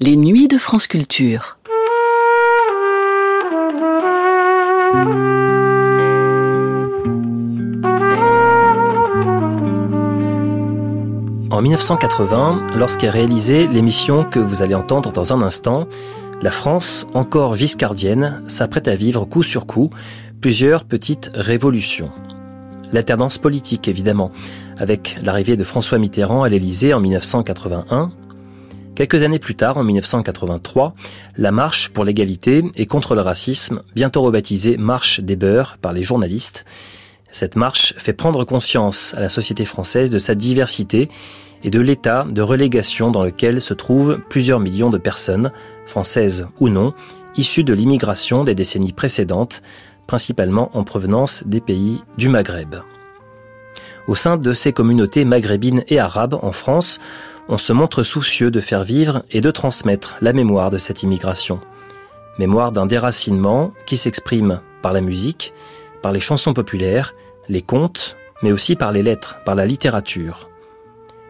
Les nuits de France Culture. En 1980, lorsqu'est réalisée l'émission que vous allez entendre dans un instant, la France, encore giscardienne, s'apprête à vivre coup sur coup plusieurs petites révolutions. L'alternance politique, évidemment, avec l'arrivée de François Mitterrand à l'Élysée en 1981. Quelques années plus tard, en 1983, la marche pour l'égalité et contre le racisme, bientôt rebaptisée Marche des Beurs par les journalistes. Cette marche fait prendre conscience à la société française de sa diversité et de l'état de relégation dans lequel se trouvent plusieurs millions de personnes, françaises ou non, issues de l'immigration des décennies précédentes, principalement en provenance des pays du Maghreb. Au sein de ces communautés maghrébines et arabes en France, on se montre soucieux de faire vivre et de transmettre la mémoire de cette immigration. Mémoire d'un déracinement qui s'exprime par la musique, par les chansons populaires, les contes, mais aussi par les lettres, par la littérature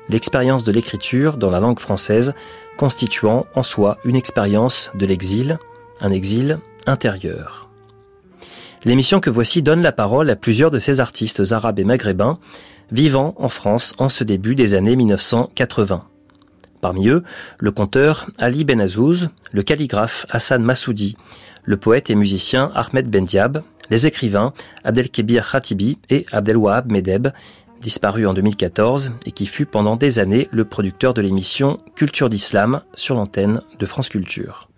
l'expérience de l'écriture dans la langue française constituant en soi une expérience de l'exil, un exil intérieur. L'émission que voici donne la parole à plusieurs de ces artistes arabes et maghrébins vivant en France en ce début des années 1980. Parmi eux, le conteur Ali Benazouz, le calligraphe Hassan Massoudi, le poète et musicien Ahmed Bendiab, les écrivains Abdelkebir Khatibi et Abdelwahab Medeb, disparu en 2014 et qui fut pendant des années le producteur de l'émission Culture d'Islam sur l'antenne de France Culture.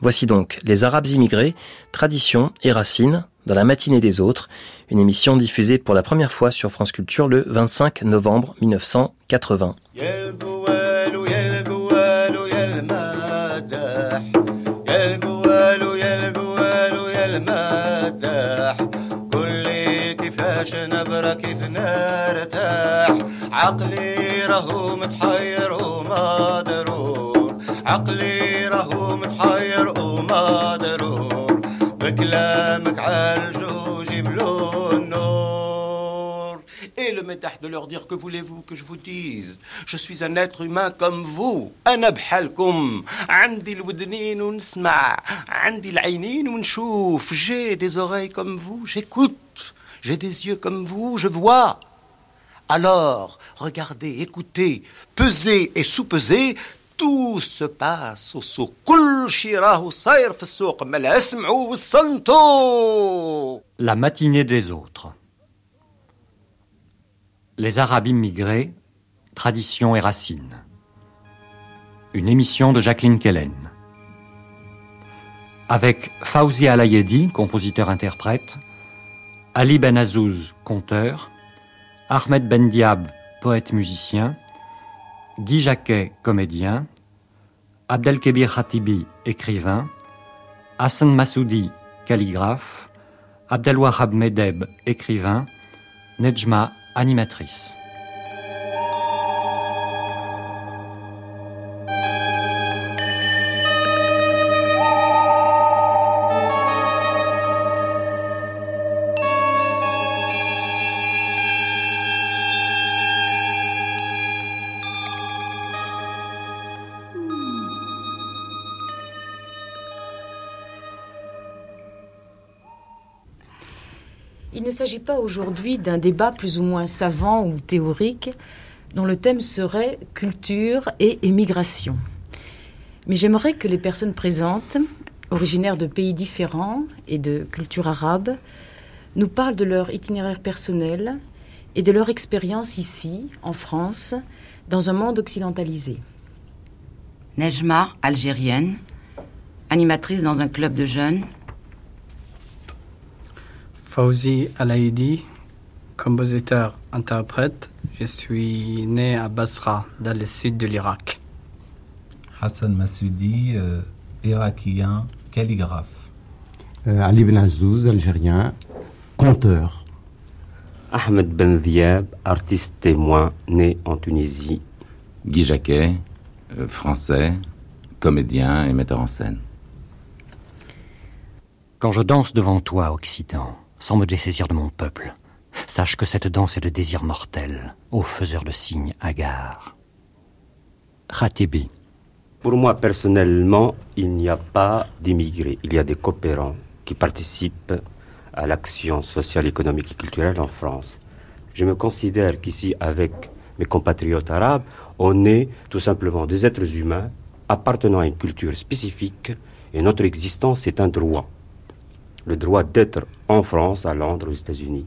Voici donc Les Arabes immigrés, traditions et racines dans la matinée des autres, une émission diffusée pour la première fois sur France Culture le 25 novembre 1980. باش نبرة كيف نرتاح عقلي راهو متحير وما ضرور عقلي Et le médaille de leur dire que voulez-vous que je vous dise Je suis un être humain comme vous أنا بحالكم عندي الودنين ونسمع عندي العينين ونشوف J'ai des oreilles comme vous, j'écoute j'ai des yeux comme vous, je vois. Alors, regardez, écoutez, pesez et sous-pesez, tout se passe au souk. La matinée des autres. Les Arabes immigrés, traditions et racines. Une émission de Jacqueline Kellen. Avec Fauzi Alayedi, compositeur-interprète, Ali Ben Azouz, conteur, Ahmed Ben Diab, poète-musicien, Guy Jacquet, comédien, Abdelkebir Khatibi, écrivain, Hassan Massoudi, calligraphe, Abdelwahab Medeb, écrivain, Nejma, animatrice. S'agit pas aujourd'hui d'un débat plus ou moins savant ou théorique dont le thème serait culture et émigration. Mais j'aimerais que les personnes présentes, originaires de pays différents et de culture arabe, nous parlent de leur itinéraire personnel et de leur expérience ici, en France, dans un monde occidentalisé. Nejma, algérienne, animatrice dans un club de jeunes, Fauzi Alaïdi, compositeur-interprète. Je suis né à Basra, dans le sud de l'Irak. Hassan Massoudi, euh, irakien, calligraphe. Euh, Ali Ben Azouz, algérien, conteur. Ahmed Ben Diab, artiste témoin, né en Tunisie. Guy Jacquet, euh, français, comédien et metteur en scène. Quand je danse devant toi, Occident, sans me dessaisir de mon peuple. Sache que cette danse est le désir mortel, ô faiseur de signes hagards. Khatibi. Pour moi, personnellement, il n'y a pas d'immigrés. Il y a des coopérants qui participent à l'action sociale, économique et culturelle en France. Je me considère qu'ici, avec mes compatriotes arabes, on est tout simplement des êtres humains appartenant à une culture spécifique et notre existence est un droit. Le droit d'être en France, à Londres, aux États-Unis.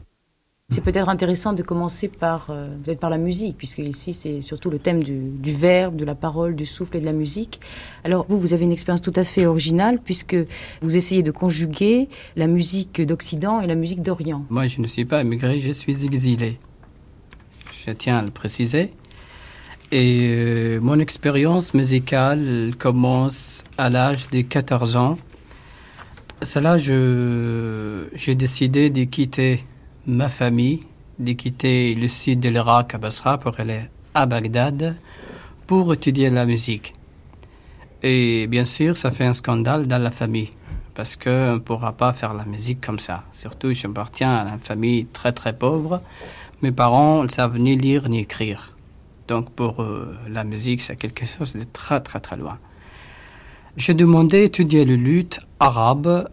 C'est peut-être intéressant de commencer par, euh, peut-être par la musique, puisque ici c'est surtout le thème du, du, verbe, de la parole, du souffle et de la musique. Alors vous, vous avez une expérience tout à fait originale, puisque vous essayez de conjuguer la musique d'Occident et la musique d'Orient. Moi, je ne suis pas immigré, je suis exilé. Je tiens à le préciser. Et euh, mon expérience musicale commence à l'âge de 14 ans. Que j'ai décidé de quitter ma famille, de quitter le sud de l'Irak à Basra pour aller à Bagdad pour étudier la musique. Et bien sûr, ça fait un scandale dans la famille parce qu'on ne pourra pas faire la musique comme ça. Surtout, j'appartiens à une famille très très pauvre. Mes parents ne savent ni lire ni écrire. Donc pour euh, la musique, c'est quelque chose de très très très loin. J'ai demandé d'étudier le luth arabe,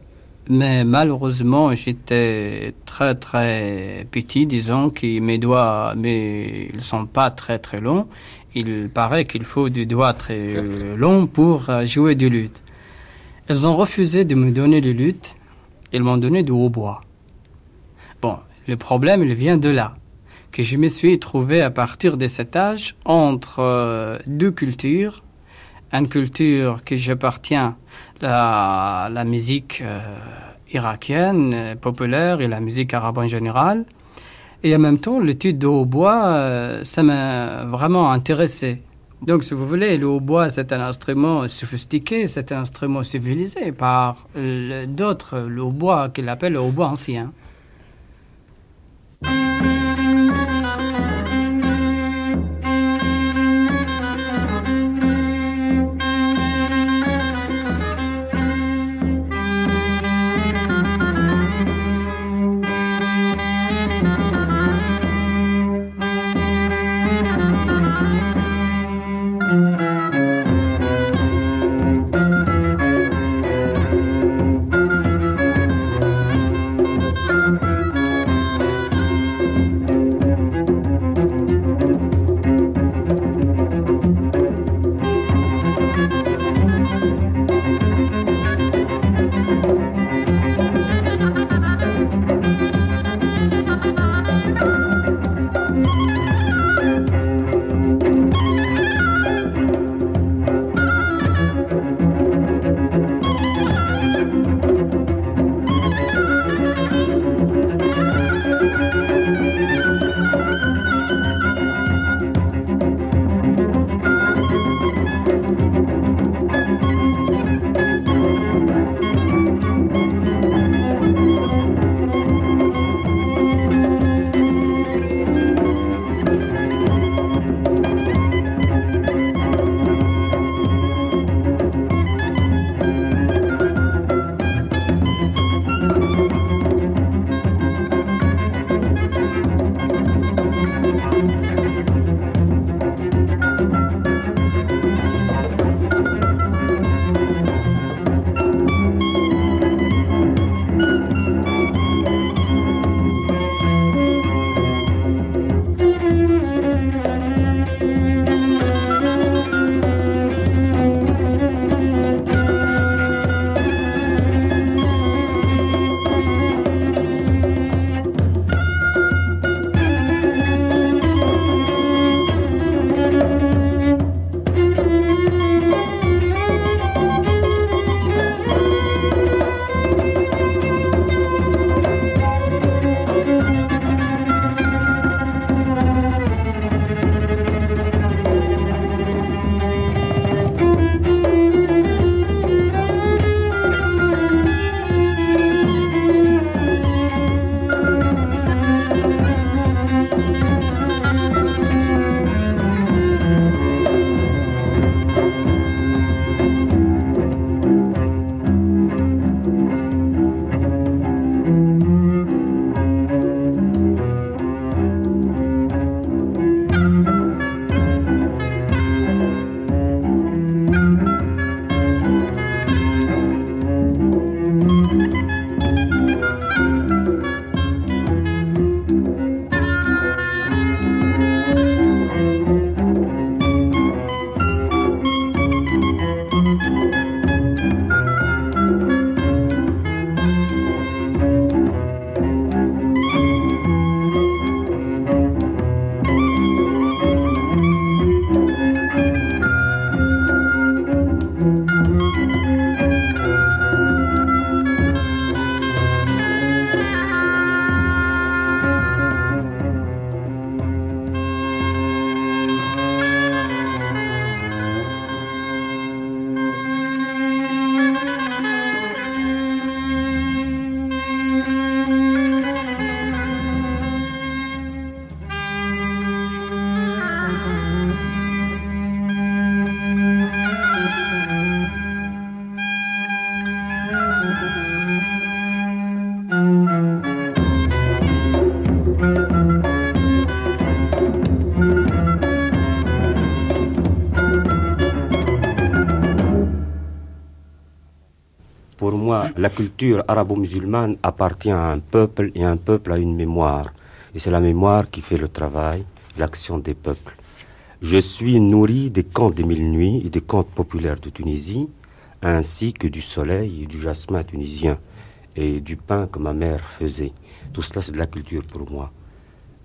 mais malheureusement j'étais très très petit, disons que mes doigts, mais ils sont pas très très longs. Il paraît qu'il faut des doigts très longs pour euh, jouer du luth. Ils ont refusé de me donner le luth, ils m'ont donné du hautbois. Bon, le problème il vient de là que je me suis trouvé à partir de cet âge entre euh, deux cultures. Une culture que j'appartiens la musique euh, irakienne euh, populaire et la musique arabe en général. Et en même temps, l'étude de hautbois, euh, ça m'a vraiment intéressé. Donc, si vous voulez, le hautbois, c'est un instrument sophistiqué, c'est un instrument civilisé par d'autres, le hautbois qu'il appelle le hautbois ancien. La culture arabo-musulmane appartient à un peuple et un peuple a une mémoire. Et c'est la mémoire qui fait le travail, l'action des peuples. Je suis nourri des contes des mille nuits et des contes populaires de Tunisie, ainsi que du soleil et du jasmin tunisien et du pain que ma mère faisait. Tout cela, c'est de la culture pour moi.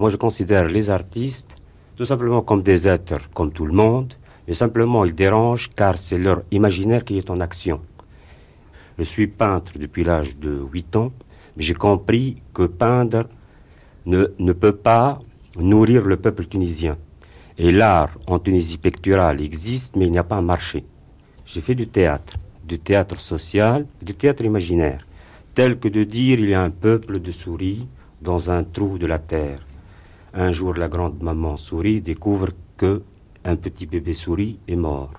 Moi, je considère les artistes tout simplement comme des êtres, comme tout le monde, mais simplement ils dérangent car c'est leur imaginaire qui est en action. Je suis peintre depuis l'âge de 8 ans, mais j'ai compris que peindre ne, peut pas nourrir le peuple tunisien. Et l'art en Tunisie picturale existe, mais il n'y a pas un marché. J'ai fait du théâtre, du théâtre social, du théâtre imaginaire, tel que de dire il y a un peuple de souris dans un trou de la terre. Un jour, la grande maman souris découvre que un petit bébé souris est mort.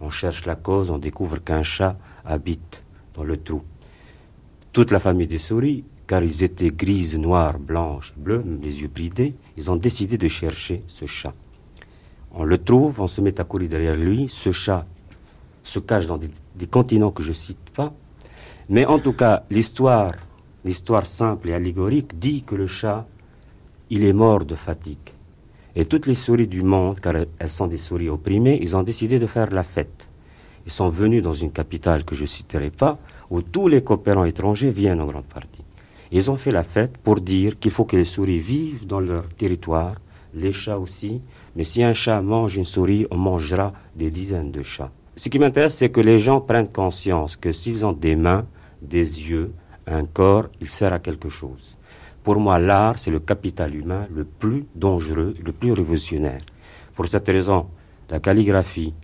On cherche la cause, on découvre qu'un chat habite dans le trou. Toute la famille des souris, car ils étaient grises, noires, blanches, bleues, les yeux bridés, ils ont décidé de chercher ce chat. On le trouve, on se met à courir derrière lui. Ce chat se cache dans des, continents que je cite pas. Mais en tout cas, l'histoire, l'histoire simple et allégorique dit que le chat il est mort de fatigue. Et toutes les souris du monde, car elles sont des souris opprimées, ils ont décidé de faire la fête. Ils sont venus dans une capitale que je ne citerai pas, où tous les coopérants étrangers viennent en grande partie. Ils ont fait la fête pour dire qu'il faut que les souris vivent dans leur territoire, les chats aussi, mais si un chat mange une souris, on mangera des dizaines de chats. Ce qui m'intéresse, c'est que les gens prennent conscience que s'ils ont des mains, des yeux, un corps, il sert à quelque chose. Pour moi, l'art, c'est le capital humain le plus dangereux, le plus révolutionnaire. Pour cette raison, la calligraphie,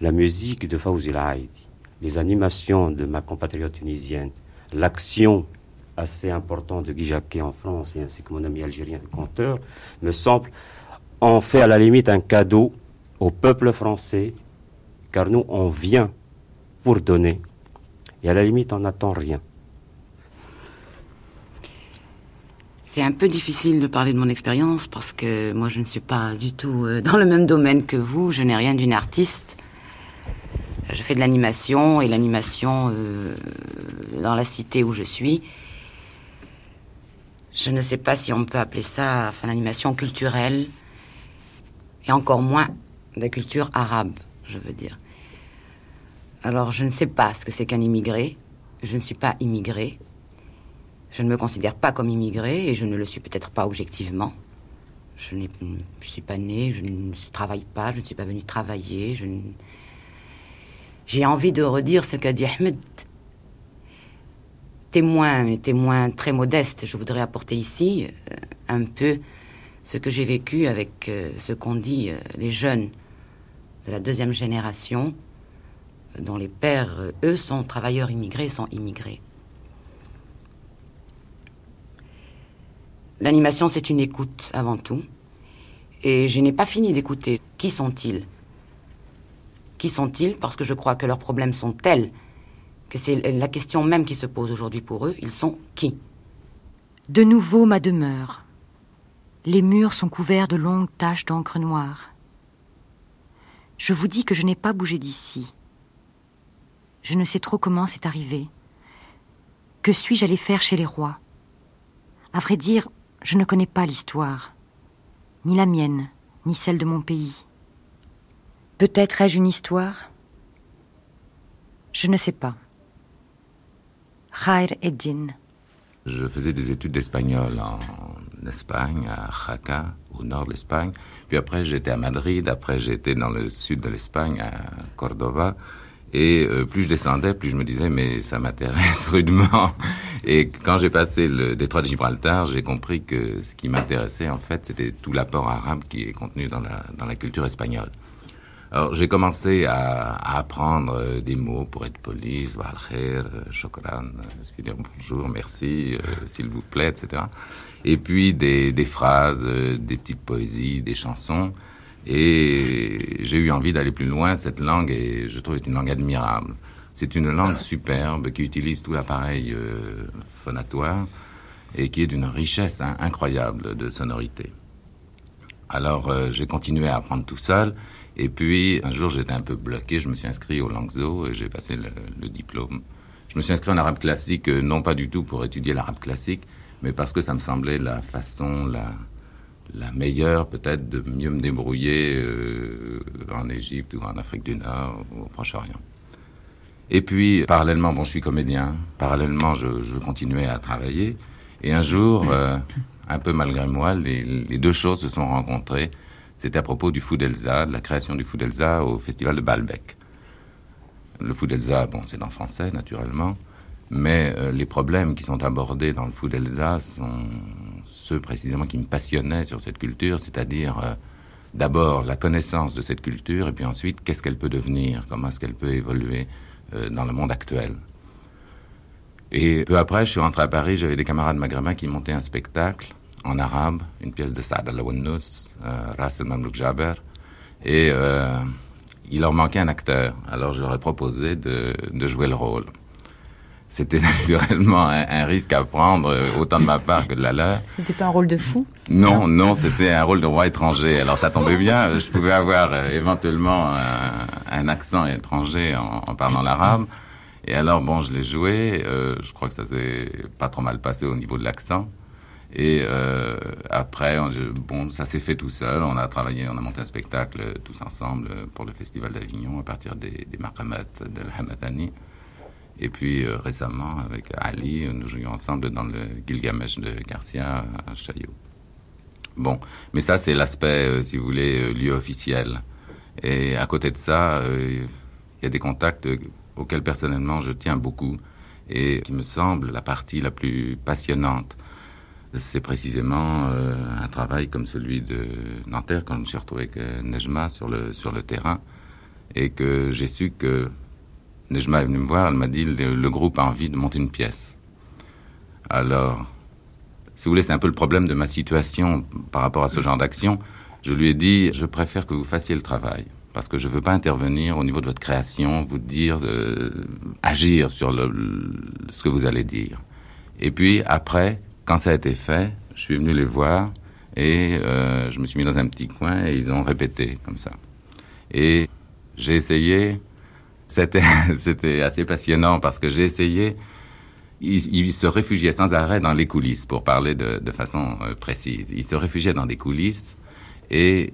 la musique de Fawzi Haïdi, les animations de ma compatriote tunisienne, l'action assez importante de Guy Jacquet en France, et ainsi que mon ami algérien, le conteur, me semble en fait à la limite un cadeau au peuple français, car nous, on vient pour donner, et à la limite, on n'attend rien. C'est un peu difficile de parler de mon expérience parce que moi je ne suis pas du tout euh, dans le même domaine que vous, je n'ai rien d'une artiste. Je fais de l'animation et l'animation euh, dans la cité où je suis. Je ne sais pas si on peut appeler ça enfin, l'animation culturelle et encore moins de culture arabe, je veux dire. Alors je ne sais pas ce que c'est qu'un immigré. Je ne suis pas immigré. Je ne me considère pas comme immigré et je ne le suis peut-être pas objectivement. Je ne suis pas né, je ne travaille pas, je ne suis pas venu travailler. J'ai envie de redire ce qu'a dit Ahmed. Témoin, témoin très modeste, je voudrais apporter ici euh, un peu ce que j'ai vécu avec euh, ce qu'ont dit euh, les jeunes de la deuxième génération, dont les pères, eux, sont travailleurs immigrés, sont immigrés. L'animation, c'est une écoute avant tout. Et je n'ai pas fini d'écouter. Qui sont-ils? Qui sont-ils? Parce que je crois que leurs problèmes sont tels que c'est la question même qui se pose aujourd'hui pour eux. Ils sont qui? De nouveau ma demeure. Les murs sont couverts de longues taches d'encre noire. Je vous dis que je n'ai pas bougé d'ici. Je ne sais trop comment c'est arrivé. Que suis-je allé faire chez les rois? À vrai dire, je ne connais pas l'histoire, ni la mienne, ni celle de mon pays. Peut-être ai-je une histoire? Je ne sais pas. Khair Eddin. Je faisais des études d'espagnol en Espagne, à Jaca, au nord de l'Espagne. Puis après, j'étais à Madrid. Après, j'étais dans le sud de l'Espagne, à Córdoba. Et euh, plus je descendais, plus je me disais, mais ça m'intéresse rudement. Et quand j'ai passé le détroit de Gibraltar, j'ai compris que ce qui m'intéressait, en fait, c'était tout l'apport arabe qui est contenu dans la, dans la culture espagnole. Alors, j'ai commencé à, à, apprendre euh, des mots pour être poli, Walher, Chokran, dire bonjour, merci, euh, s'il vous plaît, etc. Et puis des, des phrases, des petites poésies, des chansons. Et j'ai eu envie d'aller plus loin. Cette langue, et je trouve, est une langue admirable. C'est une langue superbe qui utilise tout l'appareil euh, phonatoire et qui est d'une richesse hein, incroyable de sonorité. Alors euh, j'ai continué à apprendre tout seul. Et puis un jour j'étais un peu bloqué. Je me suis inscrit au Langso et j'ai passé le, diplôme Je me suis inscrit en arabe classique, euh, non pas du tout pour étudier l'arabe classique, mais parce que ça me semblait la façon la, meilleure peut-être de mieux me débrouiller euh, en Égypte ou en Afrique du Nord ou au Proche-Orient. Et puis, parallèlement, bon, je suis comédien, parallèlement, je, continuais à travailler. Et un jour, euh, un peu malgré moi, les, deux choses se sont rencontrées. C'était à propos du Foudelza, de la création du Foudelza au festival de Baalbek. Le Foudelza, bon, c'est en français, naturellement, mais euh, les problèmes qui sont abordés dans le Foudelza sont ceux précisément qui me passionnaient sur cette culture, c'est-à-dire euh, d'abord la connaissance de cette culture, et puis ensuite, qu'est-ce qu'elle peut devenir, comment est-ce qu'elle peut évoluer euh, dans le monde actuel. Et peu après, je suis rentré à Paris, j'avais des camarades maghrébins qui montaient un spectacle en arabe, une pièce de Saad al-Lawannous, euh, Ras al-Mamlouk Jaber, et euh, il leur manquait un acteur. Alors je leur ai proposé de, de jouer le rôle. C'était naturellement un, un, risque à prendre, autant de ma part que de la leur. C'était pas un rôle de fou? Non, non, c'était un rôle de roi étranger. Alors ça tombait bien, je pouvais avoir euh, éventuellement un, un, accent étranger en, en parlant l'arabe. Et alors, bon, je l'ai joué, euh, je crois que ça s'est pas trop mal passé au niveau de l'accent. Et euh, après, bon, ça s'est fait tout seul. On a travaillé, on a monté un spectacle tous ensemble pour le Festival d'Avignon à partir des, des maqamat de l'Hamatani. Et puis euh, récemment, avec Ali, nous jouions ensemble dans le Gilgamesh de Garcia à Chaillot. Bon, mais ça, c'est l'aspect, euh, si vous voulez, lieu officiel. Et à côté de ça, il y a des contacts auquel personnellement je tiens beaucoup et qui me semble la partie la plus passionnante. C'est précisément euh, un travail comme celui de Nanterre quand je me suis retrouvé avec Nejma sur le, sur le terrain et que j'ai su que Nejma est venue me voir, elle m'a dit le, groupe a envie de monter une pièce. Alors, si vous voulez, c'est un peu le problème de ma situation par rapport à ce genre d'action. Je lui ai dit, je préfère que vous fassiez le travail parce que je ne veux pas intervenir au niveau de votre création, vous dire, euh, agir sur ce que vous allez dire. Et puis après, quand ça a été fait, je suis venu les voir et euh, je me suis mis dans un petit coin et ils ont répété comme ça. Et j'ai essayé, c'était, assez passionnant parce que j'ai essayé, ils, ils, se réfugiaient sans arrêt dans les coulisses, pour parler de, de façon euh, précise. Ils se réfugiaient dans des coulisses et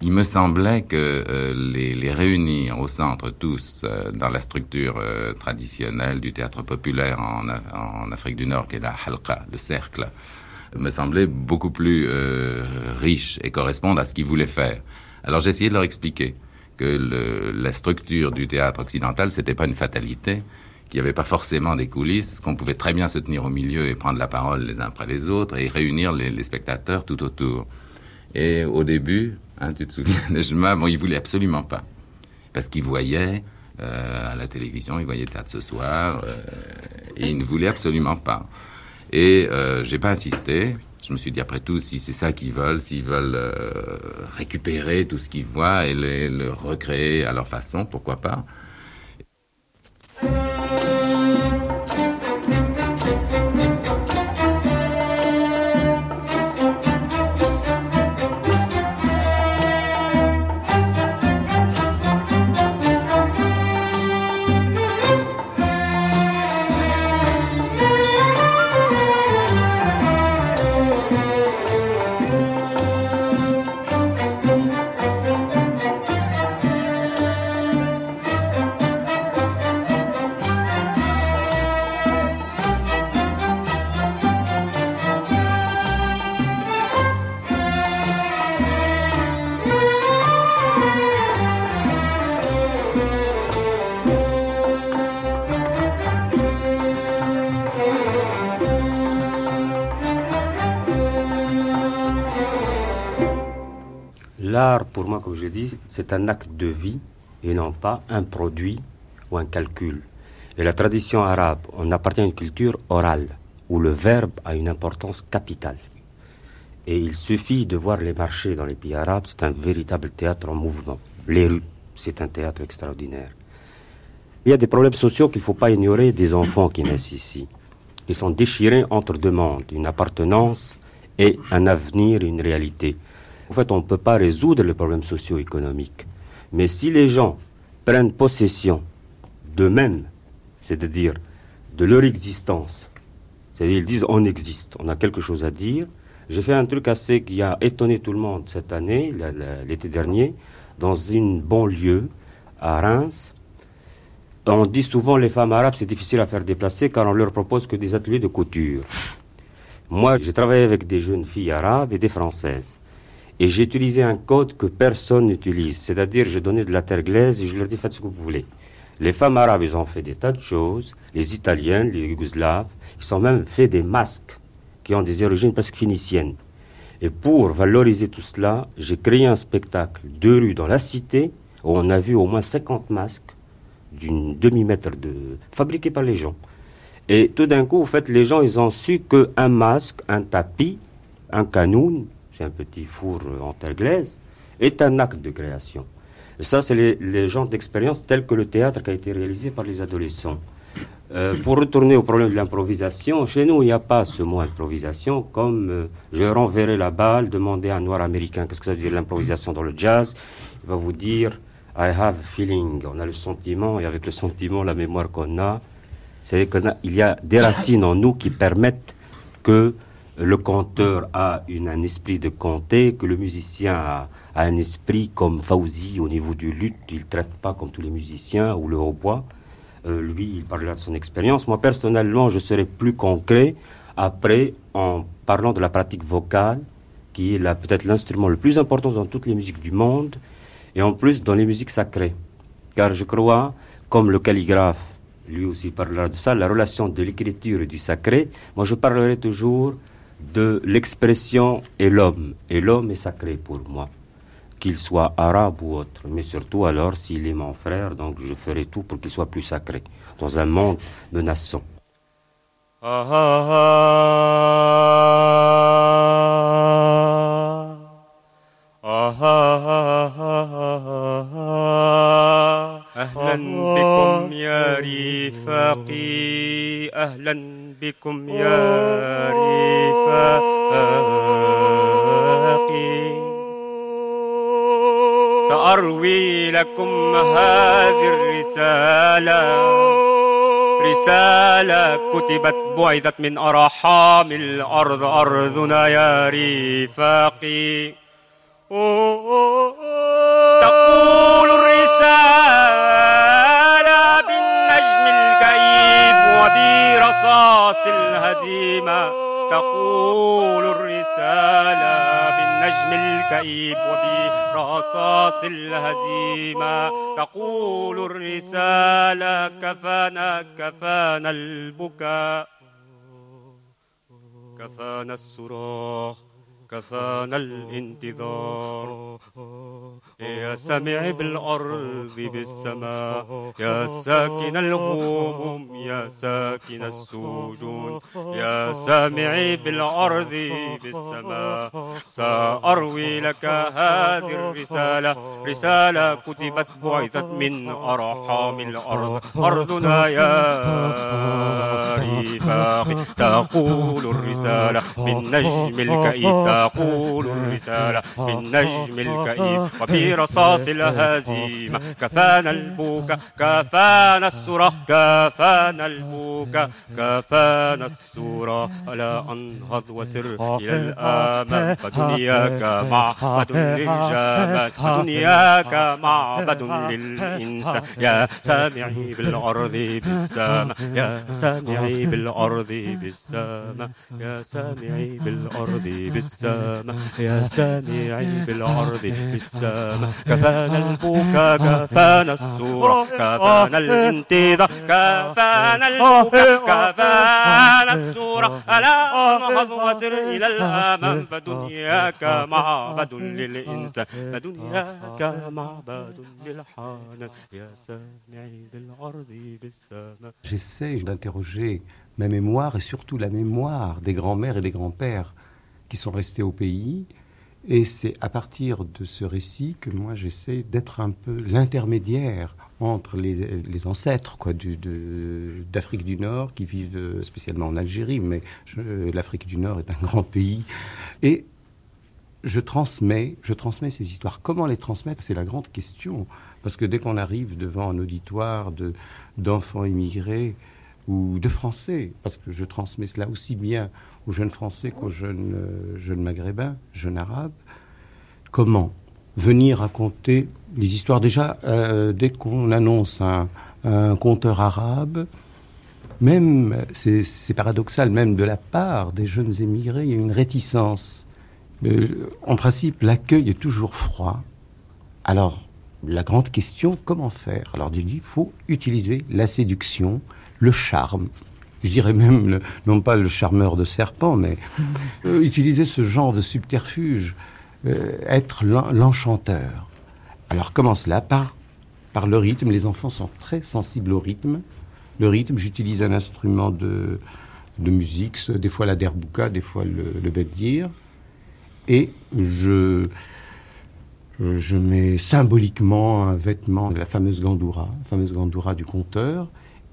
il me semblait que euh, les, réunir au centre tous euh, dans la structure euh, traditionnelle du théâtre populaire en, Afrique du Nord, qui est la halqa, le cercle, me semblait beaucoup plus riche et correspondre à ce qu'ils voulaient faire. Alors j'ai essayé de leur expliquer que la structure du théâtre occidental, c'était pas une fatalité, qu'il n'y avait pas forcément des coulisses, qu'on pouvait très bien se tenir au milieu et prendre la parole les uns après les autres et réunir les, les spectateurs tout autour. Et au début, Hein, tu te souviens de Bon, il voulait absolument pas. Parce qu'il voyait euh, à la télévision, il voyait Théâtre ce soir, euh, et il ne voulait absolument pas. Et euh, j'ai pas insisté. Je me suis dit, après tout, si c'est ça qu'ils veulent, s'ils veulent euh, récupérer tout ce qu'ils voient et le recréer à leur façon, pourquoi pas? L'art, pour moi, comme je dis, c'est un acte de vie et non pas un produit ou un calcul. Et la tradition arabe, on appartient à une culture orale où le verbe a une importance capitale. Et il suffit de voir les marchés dans les pays arabes, c'est un véritable théâtre en mouvement. Les rues, c'est un théâtre extraordinaire. Il y a des problèmes sociaux qu'il ne faut pas ignorer des enfants qui naissent ici. Ils sont déchirés entre deux mondes, une appartenance et un avenir, une réalité. En fait, on ne peut pas résoudre les problèmes socio-économiques. Mais si les gens prennent possession d'eux-mêmes c'est-à-dire de leur existence. C'est-à-dire ils disent on existe, on a quelque chose à dire. J'ai fait un truc assez qui a étonné tout le monde cette année, l'été dernier, dans une banlieue à Reims. On dit souvent les femmes arabes c'est difficile à faire déplacer car on leur propose que des ateliers de couture. Moi, j'ai travaillé avec des jeunes filles arabes et des françaises. Et j'ai utilisé un code que personne n'utilise. C'est-à-dire, j'ai donné de la terre glaise et je leur dis faites ce que vous voulez. Les femmes arabes, ils ont fait des tas de choses. Les Italiennes, les Yougoslaves, ils ont même fait des masques qui ont des origines presque phéniciennes. Et pour valoriser tout cela, j'ai créé un spectacle de rue dans la cité où on a vu au moins 50 masques d'une demi-mètre de fabriqués par les gens. Et tout d'un coup, en fait, les gens, ils ont su qu'un masque, un tapis, un canoun, un petit four en terre glaise, est un acte de création. Et ça, c'est les, les genres d'expériences telles que le théâtre qui a été réalisé par les adolescents. Euh, pour retourner au problème de l'improvisation, chez nous, il n'y a pas ce mot improvisation, comme euh, je renverrai la balle, demander à un noir américain qu'est-ce que ça veut dire l'improvisation dans le jazz. Il va vous dire I have feeling. On a le sentiment, et avec le sentiment, la mémoire qu'on a, c'est qu'il y a des racines en nous qui permettent que le conteur a un esprit de conter, que le musicien a, un esprit comme Fauzi au niveau du luth, il ne traite pas comme tous les musiciens, ou le hautbois. Euh, lui, il parlera de son expérience. Moi, personnellement, je serai plus concret après en parlant de la pratique vocale, qui est peut-être l'instrument le plus important dans toutes les musiques du monde, et en plus dans les musiques sacrées. Car je crois, comme le calligraphe, lui aussi parlera de ça, la relation de l'écriture et du sacré, moi je parlerai toujours de l'expression est l'homme. Et l'homme est sacré pour moi, qu'il soit arabe ou autre. Mais surtout alors, s'il est mon frère, donc je ferai tout pour qu'il soit plus sacré, dans un monde menaçant. Ah, ah, ah. ah بكم يا رفاقي. سأروي لكم هذه الرسالة. رسالة كتبت بعثت من أرحام الأرض. أرضنا يا رفاقي. تقول الرسالة الكئيب وبرصاص الهزيمة. تقول الرسالة كفانا كفانا البكاء. كفانا الصراخ. كفانا الانتظار. يا سامع بالأرض بالسماء يا ساكن الهموم يا ساكن السجون. يا سامع بالأرض بالسماء سأروي لك هذه الرسالة. رسالة كتبت بعثت من أرحام الأرض. أرضنا يا رفاقي تقول الرسالة بالنجم الكئيب تقول الرسالة بالنجم الكئيب وبرصاص الهزيمة كفانا البوكا كفانا السرى كفانا البوكا كفانا السورة ألا أنهض وسر إلى الآمال فدنياك معبد للجمال فدنياك معبد للإنسان يا سامعي بالأرض بالسماء يا سامعي بالأرض بالسماء يا سامعي بالأرض بالسماء. السماء يا سامعي بالأرض بالسماء كفانا البكا كفانا السورة كفانا الانتظار كفانا البكا كفانا السورة ألا نهض وسر إلى الأمام فدنياك معبد للإنسان فدنياك معبد للحنان يا سامعي بالأرض بالسماء J'essaie d'interroger ma mémoire et surtout la mémoire des grands-mères et des grands-pères qui sont restés au pays. Et c'est à partir de ce récit que moi j'essaie d'être un peu l'intermédiaire entre les, les, ancêtres quoi, d'Afrique du, Nord qui vivent spécialement en Algérie, mais l'Afrique du Nord est un grand pays, et je transmets, je transmets ces histoires. Comment les transmettre? C'est la grande question. Parce que dès qu'on arrive devant un auditoire de, d'enfants immigrés ou de Français, parce que je transmets cela aussi bien aux jeunes Français qu'aux jeunes, euh, jeunes Maghrébins, jeunes Arabes, comment venir raconter les histoires? Déjà, euh, dès qu'on annonce un, conteur arabe, même, c'est, paradoxal, même de la part des jeunes émigrés, il y a une réticence en principe, l'accueil est toujours froid. Alors, la grande question, comment faire? Alors, il faut utiliser la séduction, le charme. Je dirais même, non pas le charmeur de serpent, mais euh, utiliser ce genre de subterfuge, euh, être l'enchanteur. Alors, comment cela par, par le rythme. Les enfants sont très sensibles au rythme. Le rythme, j'utilise un instrument de, de musique, des fois la derbouka, des fois le, le bedir et je, je mets symboliquement un vêtement la fameuse gandoura, fameuse gandoura du conteur,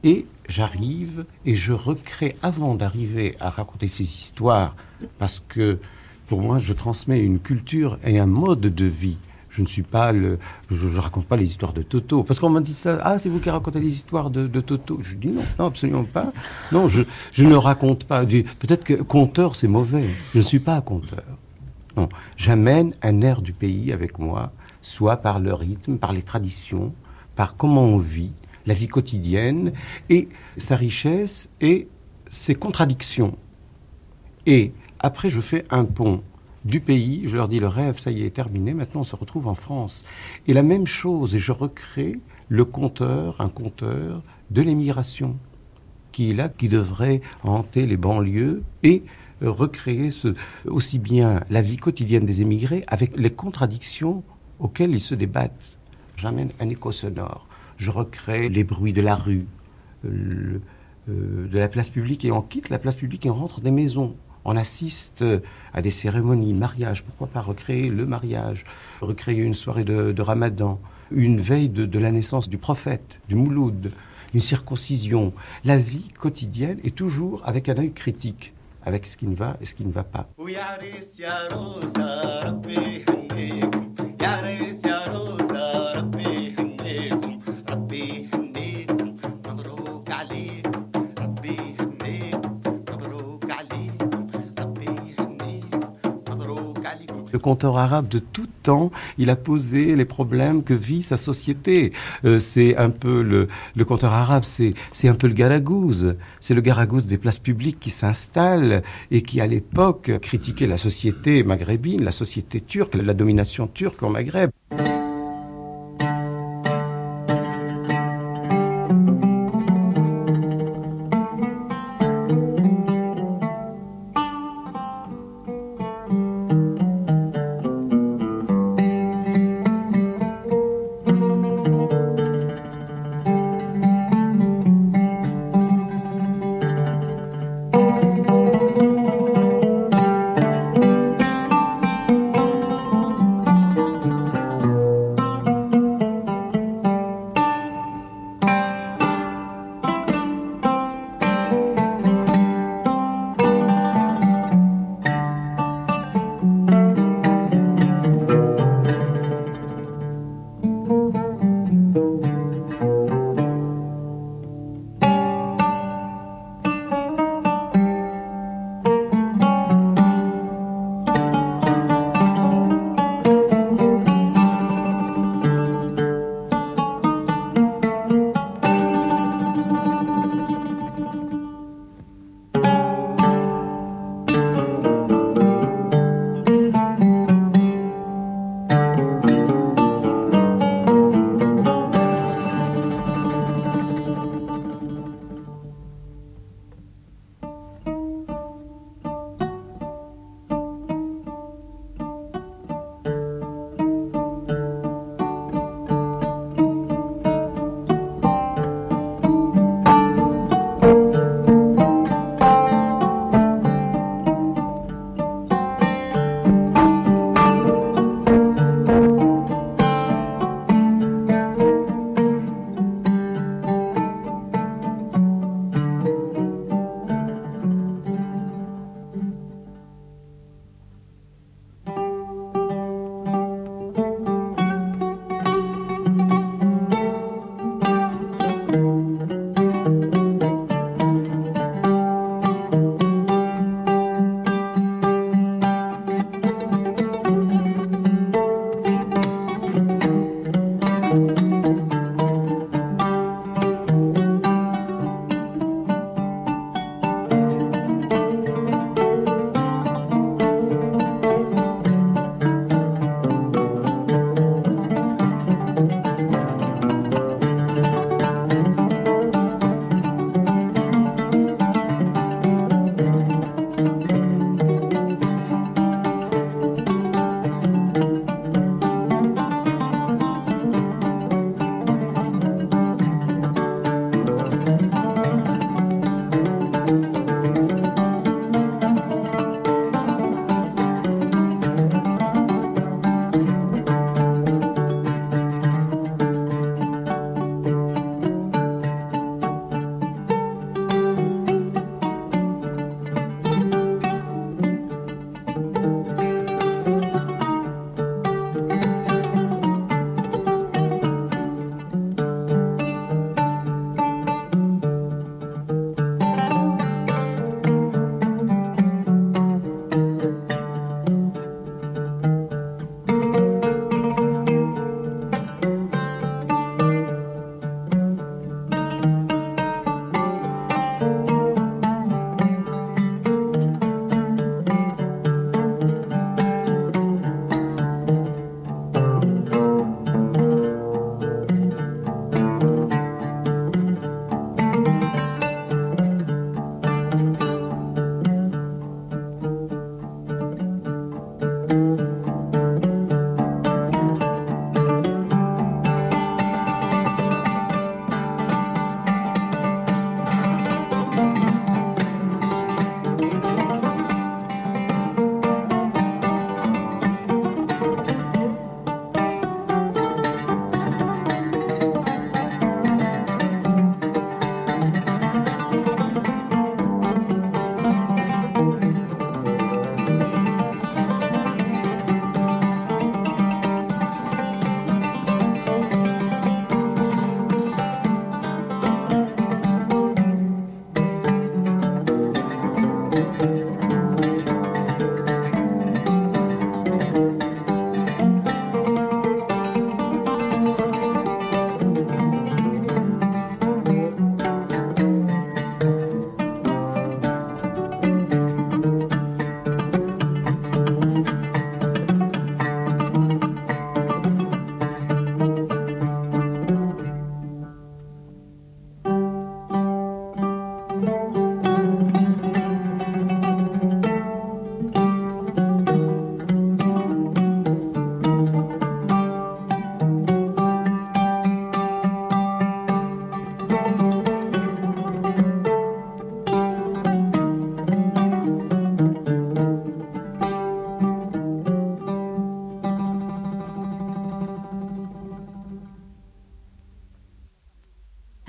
et j'arrive et je recrée, avant d'arriver à raconter ces histoires, parce que pour moi, je transmets une culture et un mode de vie. Je ne suis pas le, je, raconte pas les histoires de Toto. Parce qu'on m'a dit ça, ah, c'est vous qui racontez les histoires de, Toto. Je dis non, non, absolument pas. Non, je, je ne raconte pas. Peut-être que conteur, c'est mauvais. Je ne suis pas conteur. Non, j'amène un air du pays avec moi, soit par le rythme, par les traditions, par comment on vit, la vie quotidienne, et sa richesse et ses contradictions. Et après, je fais un pont du pays, je leur dis le rêve, ça y est, terminé, maintenant on se retrouve en France. Et la même chose, et je recrée le conteur, un conteur de l'émigration, qui est là, qui devrait hanter les banlieues et recréer aussi bien la vie quotidienne des émigrés avec les contradictions auxquelles ils se débattent. J'amène un écho sonore. Je recrée les bruits de la rue, euh, de la place publique, et on quitte la place publique et on rentre des maisons. On assiste à des cérémonies, mariage. Pourquoi pas recréer le mariage, recréer une soirée de, ramadan, une veille de, de, la naissance du prophète, du mouloud, une circoncision. La vie quotidienne est toujours avec un œil critique avec ce qui ne va et ce qui ne va pas. Conteur arabe de tout temps, il a posé les problèmes que vit sa société. Euh, c'est un peu le, le conteur arabe, c'est, c'est un peu le garagouze. C'est le garagouze des places publiques qui s'installe et qui, à l'époque, critiquait la société maghrébine, la société turque, la domination turque au Maghreb.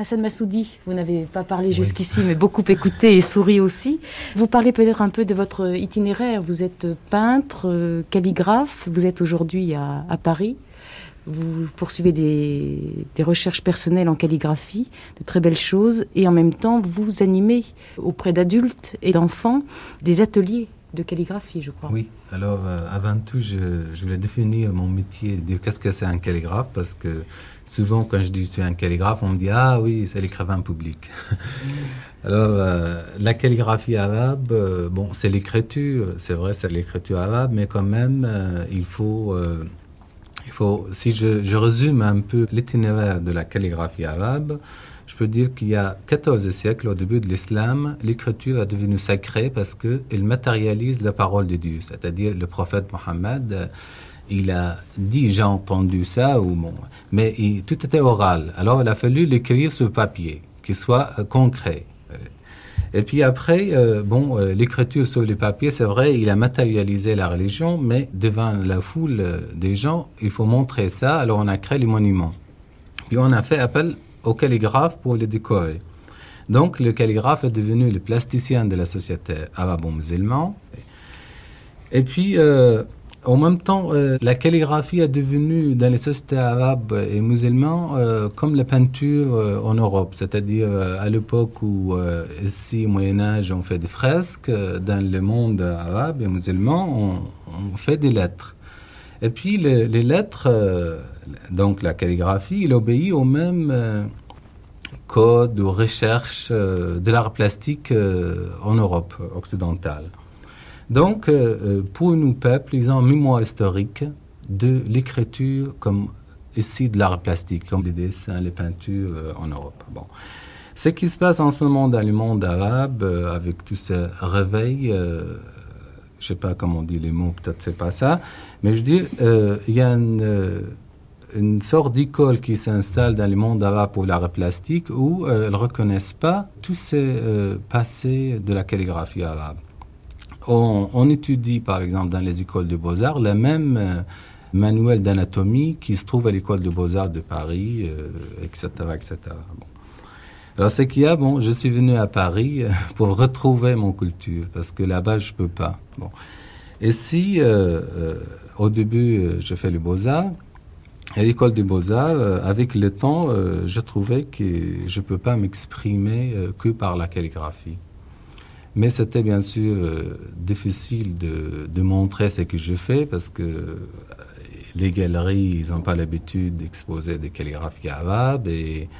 Hassan Massoudi, vous n'avez pas parlé jusqu'ici, mais beaucoup écouté et souri aussi. Vous parlez peut-être un peu de votre itinéraire. Vous êtes peintre, euh, calligraphe, vous êtes aujourd'hui à, Paris. Vous poursuivez des, des, recherches personnelles en calligraphie, de très belles choses, et en même temps, vous animez auprès d'adultes et d'enfants des ateliers de calligraphie, je crois. Oui, alors euh, avant tout, je, je, voulais définir mon métier, dire qu'est-ce que c'est un calligraphe, parce que souvent quand je dis je suis un calligraphe, on me dit ah oui, c'est l'écrivain public. alors euh, la calligraphie arabe, euh, bon, c'est l'écriture, c'est vrai, c'est l'écriture arabe, mais quand même, il faut il faut, si je, je résume un peu l'itinéraire de la calligraphie arabe, je peux dire qu'il y a 14 siècles, au début de l'islam, l'écriture est devenue sacrée parce qu'elle matérialise la parole de Dieu. C'est-à-dire le prophète Mohammed, euh, il a dit j'ai entendu ça, ou bon, mais tout était oral. Alors il a fallu l'écrire sur papier, qu'il soit euh, concret. Et puis après, euh, bon, l'écriture sur le papier, c'est vrai, il a matérialisé la religion, mais devant la foule des gens, il faut montrer ça. Alors on a créé les monuments. Puis on a fait appel au calligraphe pour les décorer. Donc le calligraphe est devenu le plasticien de la société arabo-musulmane. Et puis, euh, en même temps, euh, la calligraphie est devenue dans les sociétés arabes et musulmanes euh, comme la peinture en Europe. C'est-à-dire à l'époque où ici, au Moyen-Âge, on fait des fresques, dans le monde arabe et musulman, on, fait des lettres. Et puis les lettres donc la calligraphie, il obéit au même euh, code de recherche euh, de l'art plastique euh, en Europe occidentale. Donc, pour nous, peuples, ils ont une mémoire historique de l'écriture comme ici de l'art plastique, comme les dessins, les peintures en Europe. Bon. Ce qui se passe en ce moment dans le monde arabe, avec tous ces réveils, je sais pas comment on dit les mots, peut-être c'est pas ça, mais je dis, il y a une une sorte d'école qui s'installe dans le monde arabe pour l'art plastique où euh, elles ne reconnaissent pas tous ces euh, passés de la calligraphie arabe. On, étudie par exemple dans les écoles de beaux-arts le même euh, manuel d'anatomie qui se trouve à l'école de beaux-arts de Paris, etc. etc. Alors ce qu'il y a, bon, je suis venu à Paris pour retrouver mon culture parce que là-bas je peux pas. Bon. Et si au début je fais le beaux-arts, à l'école des beaux-arts, euh, avec le temps, euh, je trouvais que je ne peux pas m'exprimer euh, que par la calligraphie. Mais c'était bien sûr difficile de, montrer ce que je fais parce que les galeries, ils n'ont pas l'habitude d'exposer des calligraphies arabes et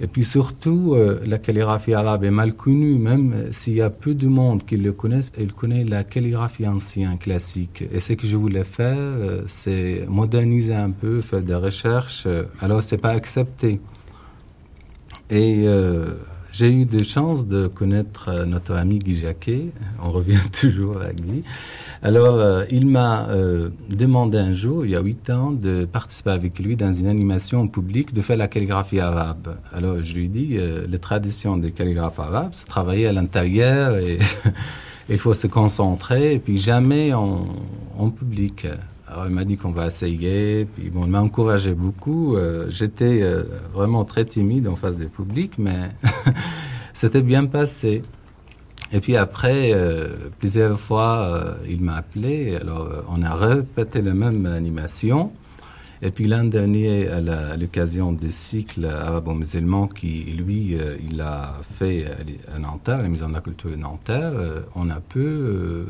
et puis surtout, euh, la calligraphie arabe est mal connue, même s'il y a peu de monde qui le connaissent, elle connaît la calligraphie ancienne, classique. Et ce que je voulais faire, euh, c'est moderniser un peu, faire des recherches. Euh, alors, c'est pas accepté. Et j'ai eu des chances de connaître notre ami Guy Jacquet. On revient toujours à Guy. Alors, euh, il m'a euh, demandé un jour, il y a huit ans, de participer avec lui dans une animation publique de faire la calligraphie arabe. Alors, je lui dit, euh, les traditions des calligraphes arabes, c'est travailler à l'intérieur et il faut se concentrer, et puis jamais en, en public. Alors, il m'a dit qu'on va essayer, puis bon, il m'a encouragé beaucoup. J'étais vraiment très timide en face du public, mais c'était bien passé. Et puis après, euh, plusieurs fois, euh, il m'a appelé. Alors, euh, on a répété la même animation. Et puis l'an dernier, à l'occasion du cycle arabo-musulman qui, lui, il a fait à Nanterre, la Maison de la Culture de Nanterre, on a pu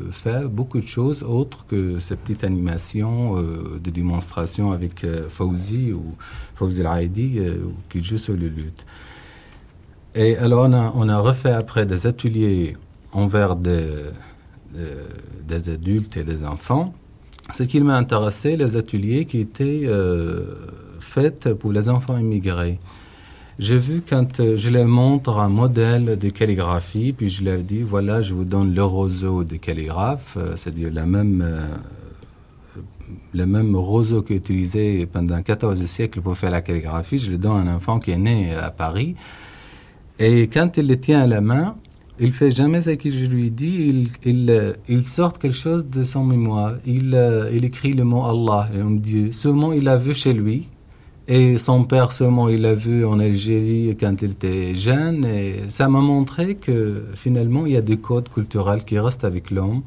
faire beaucoup de choses autres que ces petites animations de démonstration avec Fauzi ou Fauzi El-Haïdi qui joue sur le luth. Et alors on a, on a refait après des ateliers envers des, adultes et des enfants, ce qui m'a intéressé, les ateliers qui étaient euh, faits pour les enfants immigrés. J'ai vu quand euh, je leur montre un modèle de calligraphie, puis je leur dis, voilà, je vous donne le roseau de calligraphe, euh, c'est-à-dire la même, le même roseau qui est utilisé pendant 14 siècles pour faire la calligraphie. Je le donne à un enfant qui est né à Paris. Et quand il le tient à la main, il fait jamais ce que je lui dis. Il, euh, il sort quelque chose de son mémoire. Il, euh, il écrit le mot Allah, le nom Dieu. Ce mot, il l'a vu chez lui. Et son père seulement, il l'a vu en Algérie quand il était jeune. Et ça m'a montré que finalement, il y a des codes culturels qui restent avec l'homme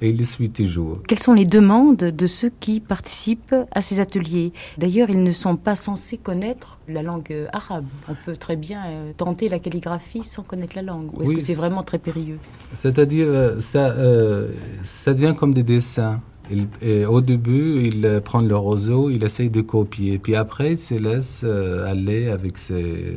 et il les suit toujours. Quelles sont les demandes de ceux qui participent à ces ateliers? D'ailleurs, ils ne sont pas censés connaître la langue arabe. On peut très bien euh, tenter la calligraphie sans connaître la langue. Ou est-ce Oui, que c'est vraiment très périlleux? C'est-à-dire, euh, ça, euh, ça devient comme des dessins. Il- et au début, il prend le roseau, il essaye de copier. Puis après, il se laisse euh, aller avec ses,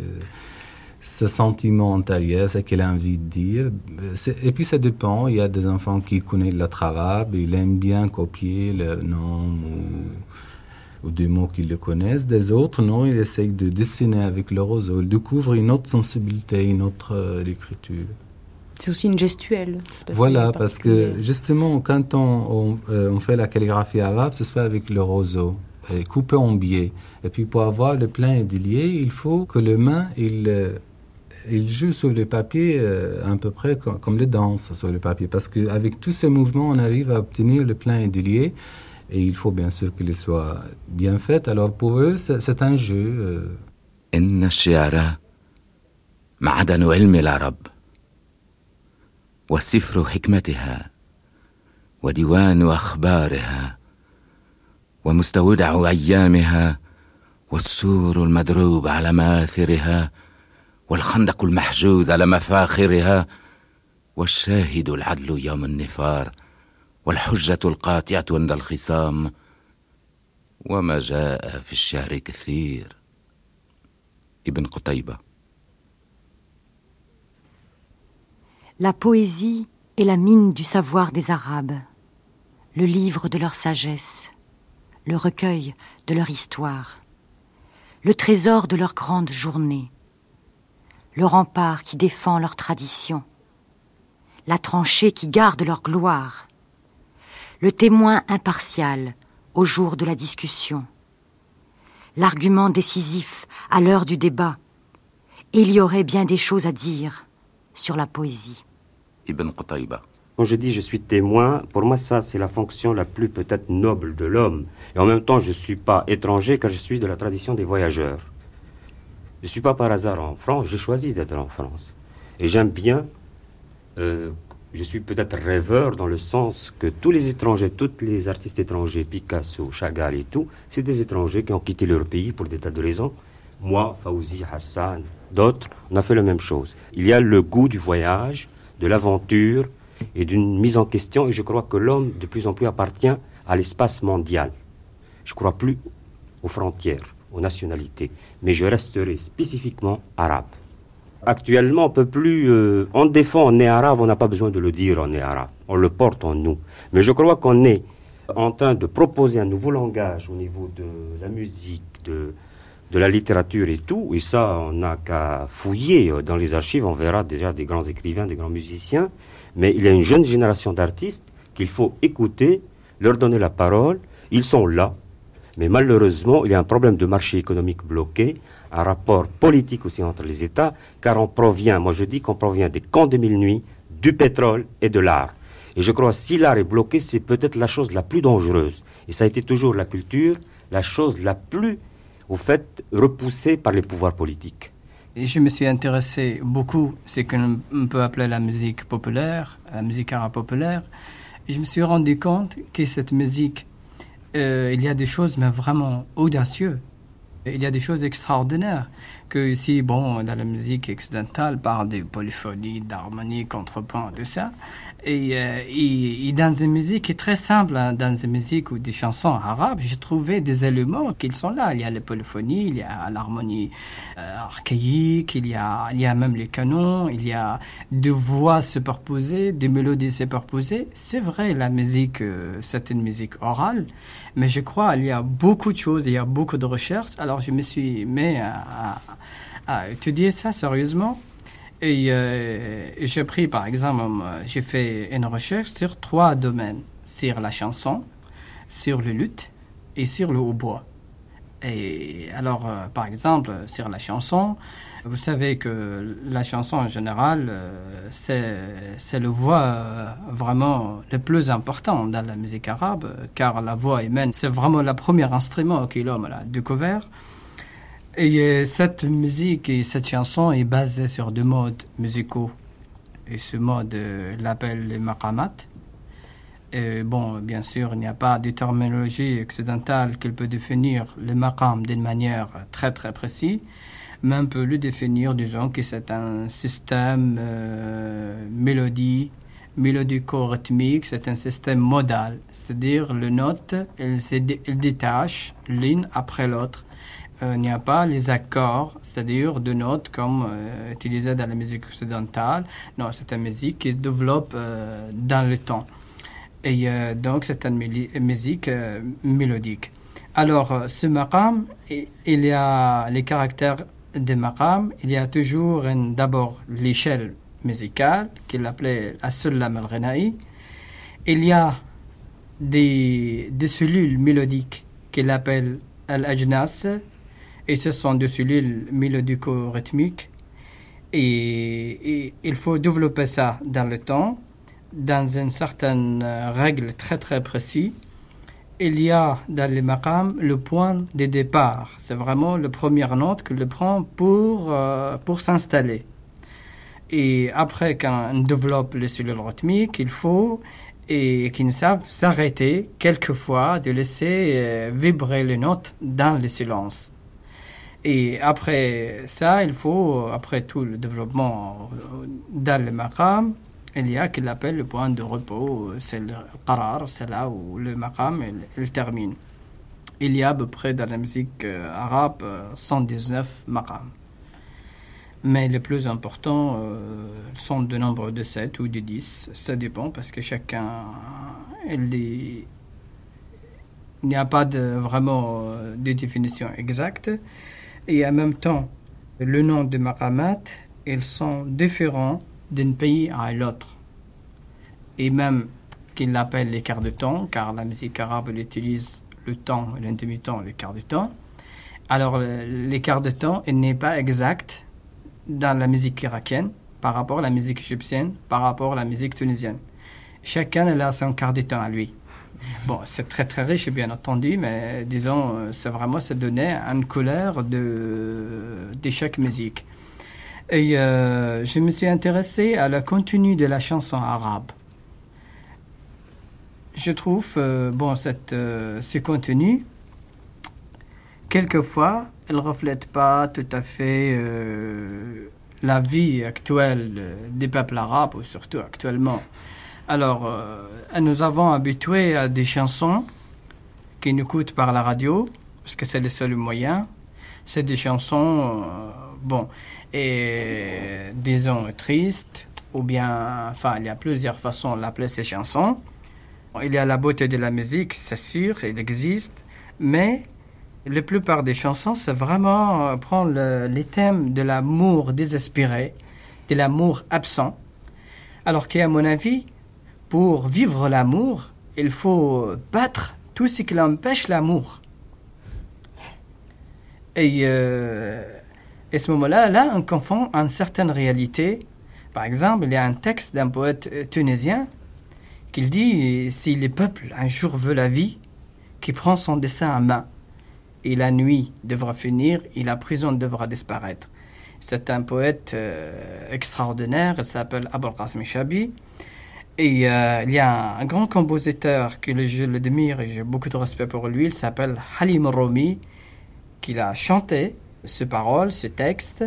ses sentiments intérieurs, ce qu'il a envie de dire. Euh, Et puis ça dépend. Il y a des enfants qui connaissent la arabe, ils aiment bien copier le nom ou, ou des mots qu'ils le connaissent. Des autres, non, ils essayent de dessiner avec le roseau. Ils découvrent une autre sensibilité, une autre euh, écriture. C'est aussi une gestuelle. Voilà, parce que justement, quand on, on, euh, on fait la calligraphie arabe, ça se fait avec le roseau, et coupé en biais. Et puis pour avoir le plein et délié, il faut que le main, il, euh, il joue sur le papier euh, à peu près co- comme les danses sur le papier. Parce qu'avec tous ces mouvements, on arrive à obtenir le plein et délié. Et il faut bien sûr qu'il soit bien fait. Alors pour eux, c'est c'est un jeu. euh, إن الشعر معدن علم العرب والسفر حكمتها وديوان أخبارها ومستودع أيامها والسور المدروب على مآثرها والخندق المحجوز على مفاخرها والشاهد العدل يوم النفار والحجة القاطعة عند الخصام وما جاء في الشعر كثير ابن قتيبة La poésie est la mine du savoir des Arabes, le livre de leur sagesse, le recueil de leur histoire, le trésor de leur grande journée, le rempart qui défend leur tradition, la tranchée qui garde leur gloire, le témoin impartial au jour de la discussion, l'argument décisif à l'heure du débat. Et il y aurait bien des choses à dire sur la poésie. Ibn Qutayba. Quand je dis je suis témoin, pour moi ça c'est la fonction la plus peut-être noble de l'homme. Et en même temps je ne suis pas étranger car je suis de la tradition des voyageurs. Je ne suis pas par hasard en France, j'ai choisi d'être en France. Et j'aime bien, euh, je suis peut-être rêveur dans le sens que tous les étrangers, tous les artistes étrangers, Picasso, Chagall et tout, c'est des étrangers qui ont quitté leur pays pour des tas de raisons. Moi, Fawzi, Hassan, d'autres, on a fait la même chose. Il y a le goût du voyage, de l'aventure et d'une mise en question, et je crois que l'homme de plus en plus appartient à l'espace mondial. Je crois plus aux frontières, aux nationalités, mais je resterai spécifiquement arabe. Actuellement, on peut plus. euh, on défend, on est arabe, on n'a pas besoin de le dire, on est arabe. On le porte en nous. Mais je crois qu'on est en train de proposer un nouveau langage au niveau de la musique, de, de la littérature et tout. Et ça, on n'a qu'à fouiller euh, dans les archives. On verra déjà des grands écrivains, des grands musiciens. Mais il y a une jeune génération d'artistes qu'il faut écouter, leur donner la parole. Ils sont là. Mais malheureusement, il y a un problème de marché économique bloqué, un rapport politique aussi entre les États, car on provient, moi je dis qu'on provient des camps de mille nuits, du pétrole et de l'art. Et je crois que si l'art est bloqué, c'est peut-être la chose la plus dangereuse. Et ça a été toujours la culture, la chose la plus, au fait, repoussée par les pouvoirs politiques. Et je me suis intéressé beaucoup à ce qu'on peut appeler la musique populaire, la musique arabe populaire. Et je me suis rendu compte que cette musique, euh, il y a des choses mais vraiment audacieuses. Il y a des choses extraordinaires que ici, bon, dans la musique occidentale, parle de polyphonie, d'harmonie, contrepoint, tout ça. Et, euh, et, dans une musique très simple, hein, dans une musique ou des chansons arabes, j'ai trouvé des éléments qui sont là. Il y a la polyphonie, il y a l'harmonie euh, archaïque, il y, a, il y a même les canons, il y a des voix superposées, des mélodies superposées. C'est vrai, la musique, euh, c'est une musique orale, mais je crois qu'il y a beaucoup de choses, il y a beaucoup de recherches. Alors je me suis mis à étudier ça sérieusement. Et euh, j'ai pris, par exemple, euh, j'ai fait une recherche sur trois domaines. Sur la chanson, sur le luth et sur le hautbois. Et alors, euh, par exemple, sur la chanson, vous savez que la chanson en général, euh, c'est, le voix euh, vraiment le plus important dans la musique arabe, car la voix humaine, c'est vraiment le premier instrument que l'homme a découvert. Et euh, cette musique et cette chanson est basée sur deux modes musicaux. Et ce mode euh, l'appelle les maqamat. Et bon, bien sûr, il n'y a pas de terminologie occidentale qui peut définir le maqam d'une manière très très précise, mais on peut le définir, disons que c'est un système euh, mélodie, mélodico-rythmique, c'est un système modal, c'est-à-dire les notes, elles se elles détachent l'une après l'autre. Euh, il n'y a pas les accords, c'est-à-dire de notes comme euh, utilisé dans la musique occidentale. Non, c'est une musique qui se développe euh, dans le temps. Et euh, donc, c'est une musique euh, mélodique. Alors, euh, ce maqam, il y a les caractères des maqam. Il y a toujours d'abord l'échelle musicale, qu'il appelait As-Sullam al-Ghina'i. Il y a des cellules mélodiques qu'il appelle Al-Ajnas, et ce sont des cellules mélodico-rythmiques. Et, et il faut développer ça dans le temps, dans une certaine règle très très précise. Il y a dans les maqam le point de départ. C'est vraiment la première note que le prend pour, euh, pour s'installer. Et après, quand on développe les cellules rythmiques, il faut et qu'ils savent s'arrêter quelquefois, de laisser euh, vibrer les notes dans le silence. Et après ça, il faut, après tout le développement euh, dans le maqam, il y a qu'il appelle le point de repos, euh, c'est le qarar, c'est là où le maqam il, termine. Il y a à peu près dans la musique euh, arabe euh, 119 maqam. Mais les plus importants euh, sont de nombre de 7 ou de 10. Ça dépend parce que chacun. Il n'y a pas vraiment euh, de définition exacte. Et en même temps, le nom de maqamat, ils sont différents d'un pays à l'autre. Et même qu'ils l'appellent les quarts de temps, car la musique arabe utilise le temps, l'intermittent, le quart de temps. Alors, le- quarts de temps, n'est pas exact dans la musique irakienne par rapport à la musique égyptienne, par rapport à la musique tunisienne. Chacun a son quart de temps à lui. Bon, c'est très très riche, bien entendu, mais disons, euh, c'est vraiment se donner une couleur de, chaque musique. Et euh, je me suis intéressé à la contenu de la chanson arabe. Je trouve, euh, bon, cette, euh, ce contenu, quelquefois, elle ne reflète pas tout à fait la vie actuelle des peuples arabes, ou surtout actuellement. Alors, euh, nous avons habitué à des chansons qui nous coûtent par la radio, parce que c'est le seul moyen. C'est des chansons, euh, bon, et disons tristes, ou bien, enfin, il y a plusieurs façons d'appeler ces chansons. Il y a la beauté de la musique, c'est sûr, il existe, mais la plupart des chansons, c'est vraiment euh, prendre le- les thèmes de l'amour désespéré, de l'amour absent. Alors qu'à mon avis, pour vivre l'amour, il faut battre tout ce qui empêche l'amour. Et euh, à ce moment-là, là, on confond une certaine réalité. Par exemple, il y a un texte d'un poète euh, tunisien qui dit Si le peuple un jour veut la vie, qui prend son destin en main, et la nuit devra finir, et la prison devra disparaître. C'est un poète euh, extraordinaire, il s'appelle Abul Qasim Chabi. Et euh, il y a un grand compositeur que le- je l'admire et j'ai beaucoup de respect pour lui, il s'appelle Halim Romi, qui a chanté ce parole, ce texte.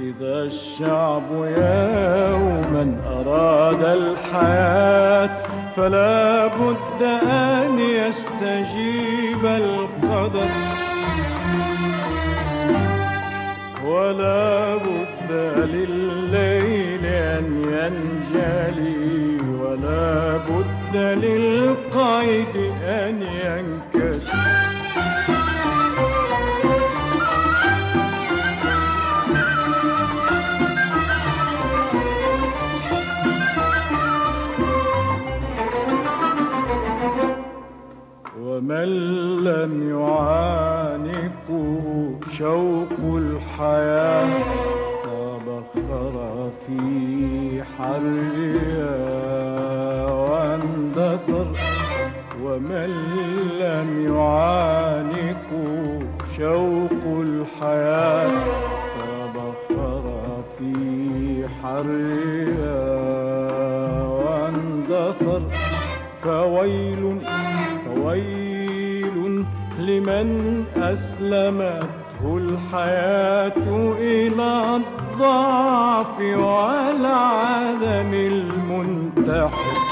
إذا الشعب يوما أراد الحياة فلا بد أن يستجيب القدر. ولا بد لليل أن ينجلي. ولا بد للقيد أن ينجلي. من لم يعانقه شوق الحياة. تبخر في حرها واندثر. ومن لم يعانقه شوق الحياة. تبخر في حرها واندثر. فويل لمن أسلمته الحياة إلى الضعف والعدم المنتحر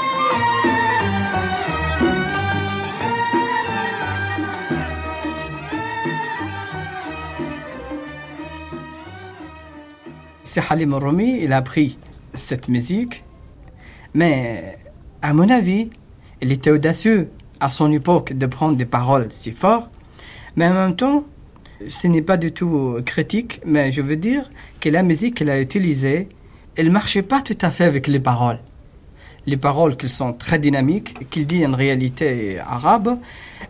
C'est Halim Rumi, il a pris cette musique, mais à mon avis, il était audacieux à son époque de prendre des paroles si fortes, mais en même temps, ce n'est pas du tout critique, mais je veux dire que la musique qu'il a utilisée, elle marchait pas tout à fait avec les paroles. Les paroles qui sont très dynamiques, qu'il dit en réalité arabe,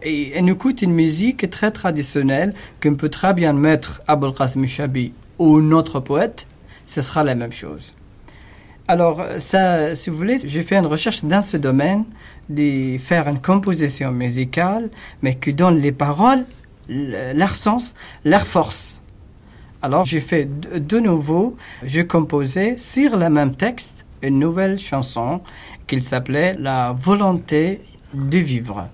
et nous coûte une musique très traditionnelle qu'on peut très bien mettre Abul Qasim Shabi ou notre poète, ce sera la même chose. Alors, ça, si vous voulez, j'ai fait une recherche dans ce domaine, de faire une composition musicale, mais qui donne les paroles leur sens, leur force. Alors, j'ai fait de, nouveau, j'ai composé sur le même texte une nouvelle chanson qui s'appelait La volonté de vivre.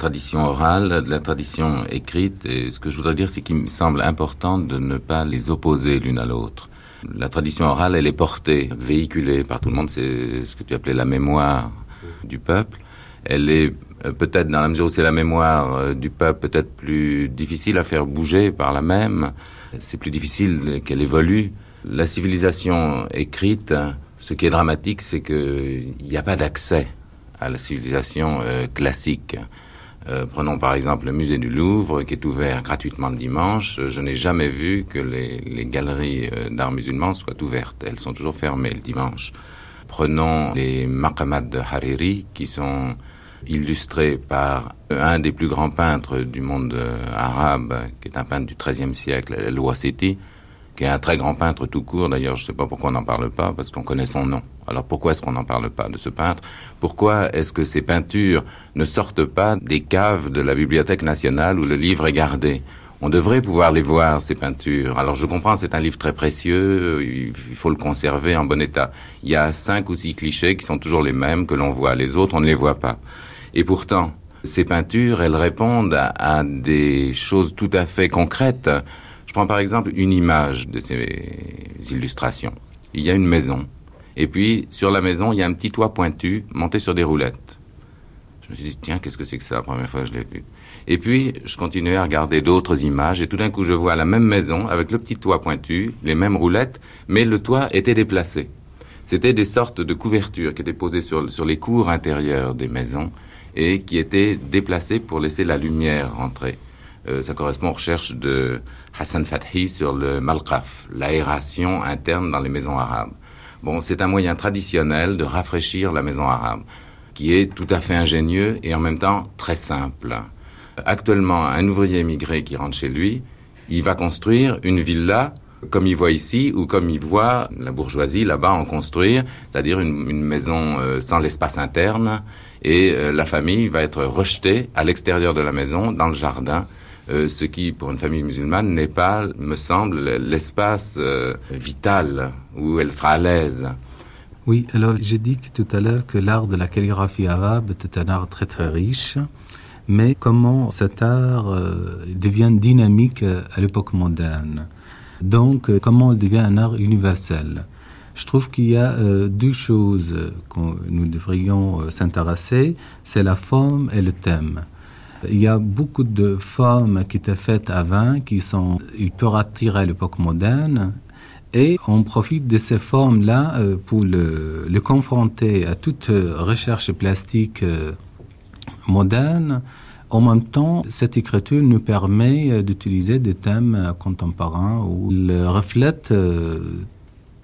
Tradition orale, de la tradition écrite, et ce que je voudrais dire, c'est qu'il me semble important de ne pas les opposer l'une à l'autre. La tradition orale, elle est portée, véhiculée par tout le monde, c'est ce que tu appelais la mémoire du peuple. Elle est euh, peut-être, dans la mesure où c'est la mémoire euh, du peuple, peut-être plus difficile à faire bouger par la même, c'est plus difficile qu'elle évolue. La civilisation écrite, ce qui est dramatique, c'est qu'il n'y a pas d'accès à la civilisation euh, classique. Euh, prenons par exemple le musée du Louvre qui est ouvert gratuitement le dimanche. Je n'ai jamais vu que les, galeries euh, d'art musulman soient ouvertes. Elles sont toujours fermées le dimanche. Prenons les maqamat de Hariri qui sont illustrés par un des plus grands peintres du monde euh, arabe, qui est un peintre du XIIIe siècle, El qui est un très grand peintre tout court. D'ailleurs, je ne sais pas pourquoi on n'en parle pas, parce qu'on connaît son nom. Alors pourquoi est-ce qu'on n'en parle pas de ce peintre? Pourquoi est-ce que ces peintures ne sortent pas des caves de la Bibliothèque nationale où le livre est gardé? On devrait pouvoir les voir, ces peintures. Alors je comprends, c'est un livre très précieux, il faut le conserver en bon état. Il y a cinq ou six clichés qui sont toujours les mêmes que l'on voit. Les autres, on ne les voit pas. Et pourtant, ces peintures, elles répondent à, à des choses tout à fait concrètes. Je prends par exemple une image de ces illustrations. Il y a une maison. Et puis, sur la maison, il y a un petit toit pointu monté sur des roulettes. Je me suis dit, tiens, qu'est-ce que c'est que ça? La première fois que je l'ai vu Et puis, je continuais à regarder d'autres images, et tout d'un coup, je vois la même maison, avec le petit toit pointu, les mêmes roulettes, mais le toit était déplacé. C'était des sortes de couvertures qui étaient posées sur, sur les cours intérieures des maisons, et qui étaient déplacées pour laisser la lumière rentrer. Euh, ça correspond aux recherches de Hassan Fathi sur le malqaf, l'aération interne dans les maisons arabes. Bon, c'est un moyen traditionnel de rafraîchir la maison arabe, qui est tout à fait ingénieux et en même temps très simple. Actuellement, un ouvrier émigré qui rentre chez lui, il va construire une villa comme il voit ici ou comme il voit la bourgeoisie là-bas en construire, c'est-à-dire une, maison euh, sans l'espace interne, et euh, la famille va être rejetée à l'extérieur de la maison, dans le jardin, euh, ce qui, pour une famille musulmane, n'est pas, me semble, l'espace euh, vital où elle sera à l'aise. Oui, alors j'ai dit tout à l'heure que l'art de la calligraphie arabe était un art très très riche, mais comment cet art euh, devient dynamique à l'époque moderne? Donc, comment il devient un art universel? Je trouve qu'il y a deux choses que nous devrions s'intéresser, c'est la forme et le thème. Il y a beaucoup de formes qui étaient faites avant, qui sont, ils peuvent attirer à l'époque moderne, et on profite de ces formes-là euh, pour le, confronter à toute recherche plastique euh, moderne. En même temps, cette écriture nous permet euh, d'utiliser des thèmes contemporains où il reflète euh,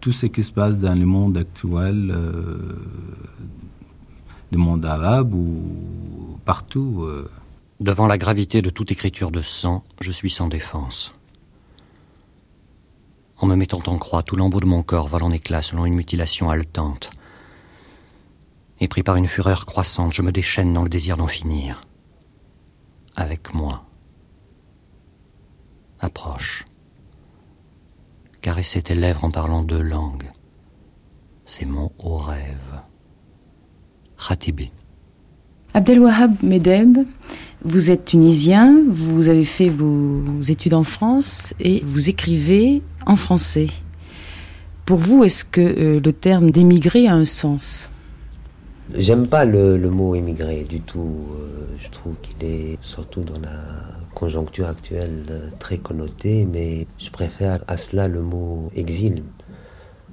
tout ce qui se passe dans le monde actuel, euh, du monde arabe ou partout. Devant la gravité de toute écriture de sang, je suis sans défense. En me mettant en croix, tout l'embout de mon corps vole en éclats selon une mutilation haletante. Et pris par une fureur croissante, je me déchaîne dans le désir d'en finir. Avec moi. Approche. Caresser tes lèvres en parlant deux langues. C'est mon haut rêve. Khatibi. Abdelwahab Medeb, vous êtes tunisien, vous avez fait vos études en France et vous écrivez en français. Pour vous, est-ce que euh, le terme d'émigré a un sens? J'aime pas le, mot émigré du tout. Euh, je trouve qu'il est, surtout dans la conjoncture actuelle, euh, très connoté, mais je préfère à cela le mot exil.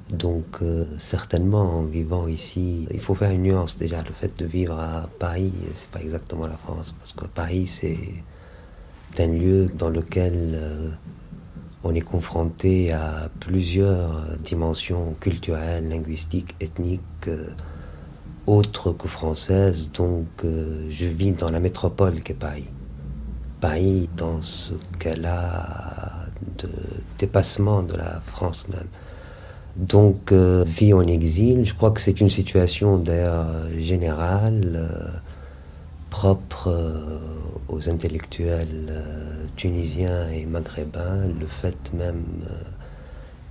Donc, euh, certainement, en vivant ici, il faut faire une nuance déjà. Le fait de vivre à Paris, c'est pas exactement la France, parce que Paris, c'est un lieu dans lequel euh, on est confronté à plusieurs dimensions culturelles, linguistiques, ethniques, euh, autres que françaises. Donc, je vis dans la métropole qu'est Paris. Paris, dans ce a de dépassement de la France même. Donc, euh, vie en exil, je crois que c'est une situation euh, générale, euh, propre euh, aux intellectuels euh, tunisiens et maghrébins. Le fait même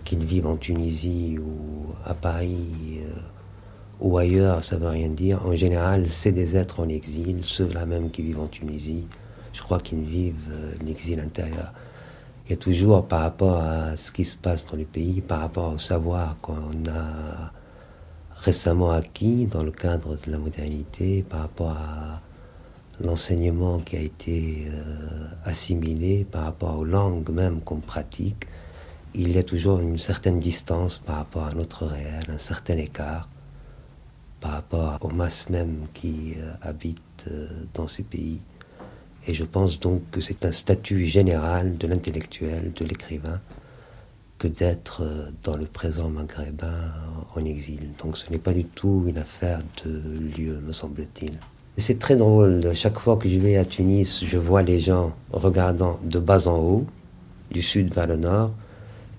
qu'ils vivent en Tunisie ou à Paris ou ailleurs, ça veut rien dire. En général, c'est des êtres en exil, ceux-là même qui vivent en Tunisie. Je crois qu'ils vivent l'exil intérieur. Il y a toujours, par rapport à ce qui se passe dans le pays, par rapport au savoir qu'on a récemment acquis dans le cadre de la modernité, par rapport à l'enseignement qui a été euh, assimilé, par rapport aux langues même qu'on pratique, il y a toujours une certaine distance par rapport à notre réel, un certain écart par rapport aux masses même qui euh, habitent euh, dans ces pays. Et je pense donc que c'est un statut général de l'intellectuel, de l'écrivain, que d'être euh, dans le présent maghrébin en exil. Donc ce n'est pas du tout une affaire de lieu, me semble-t-il. C'est très drôle, chaque fois que je vais à Tunis, je vois les gens regardant de bas en haut, du sud vers le nord,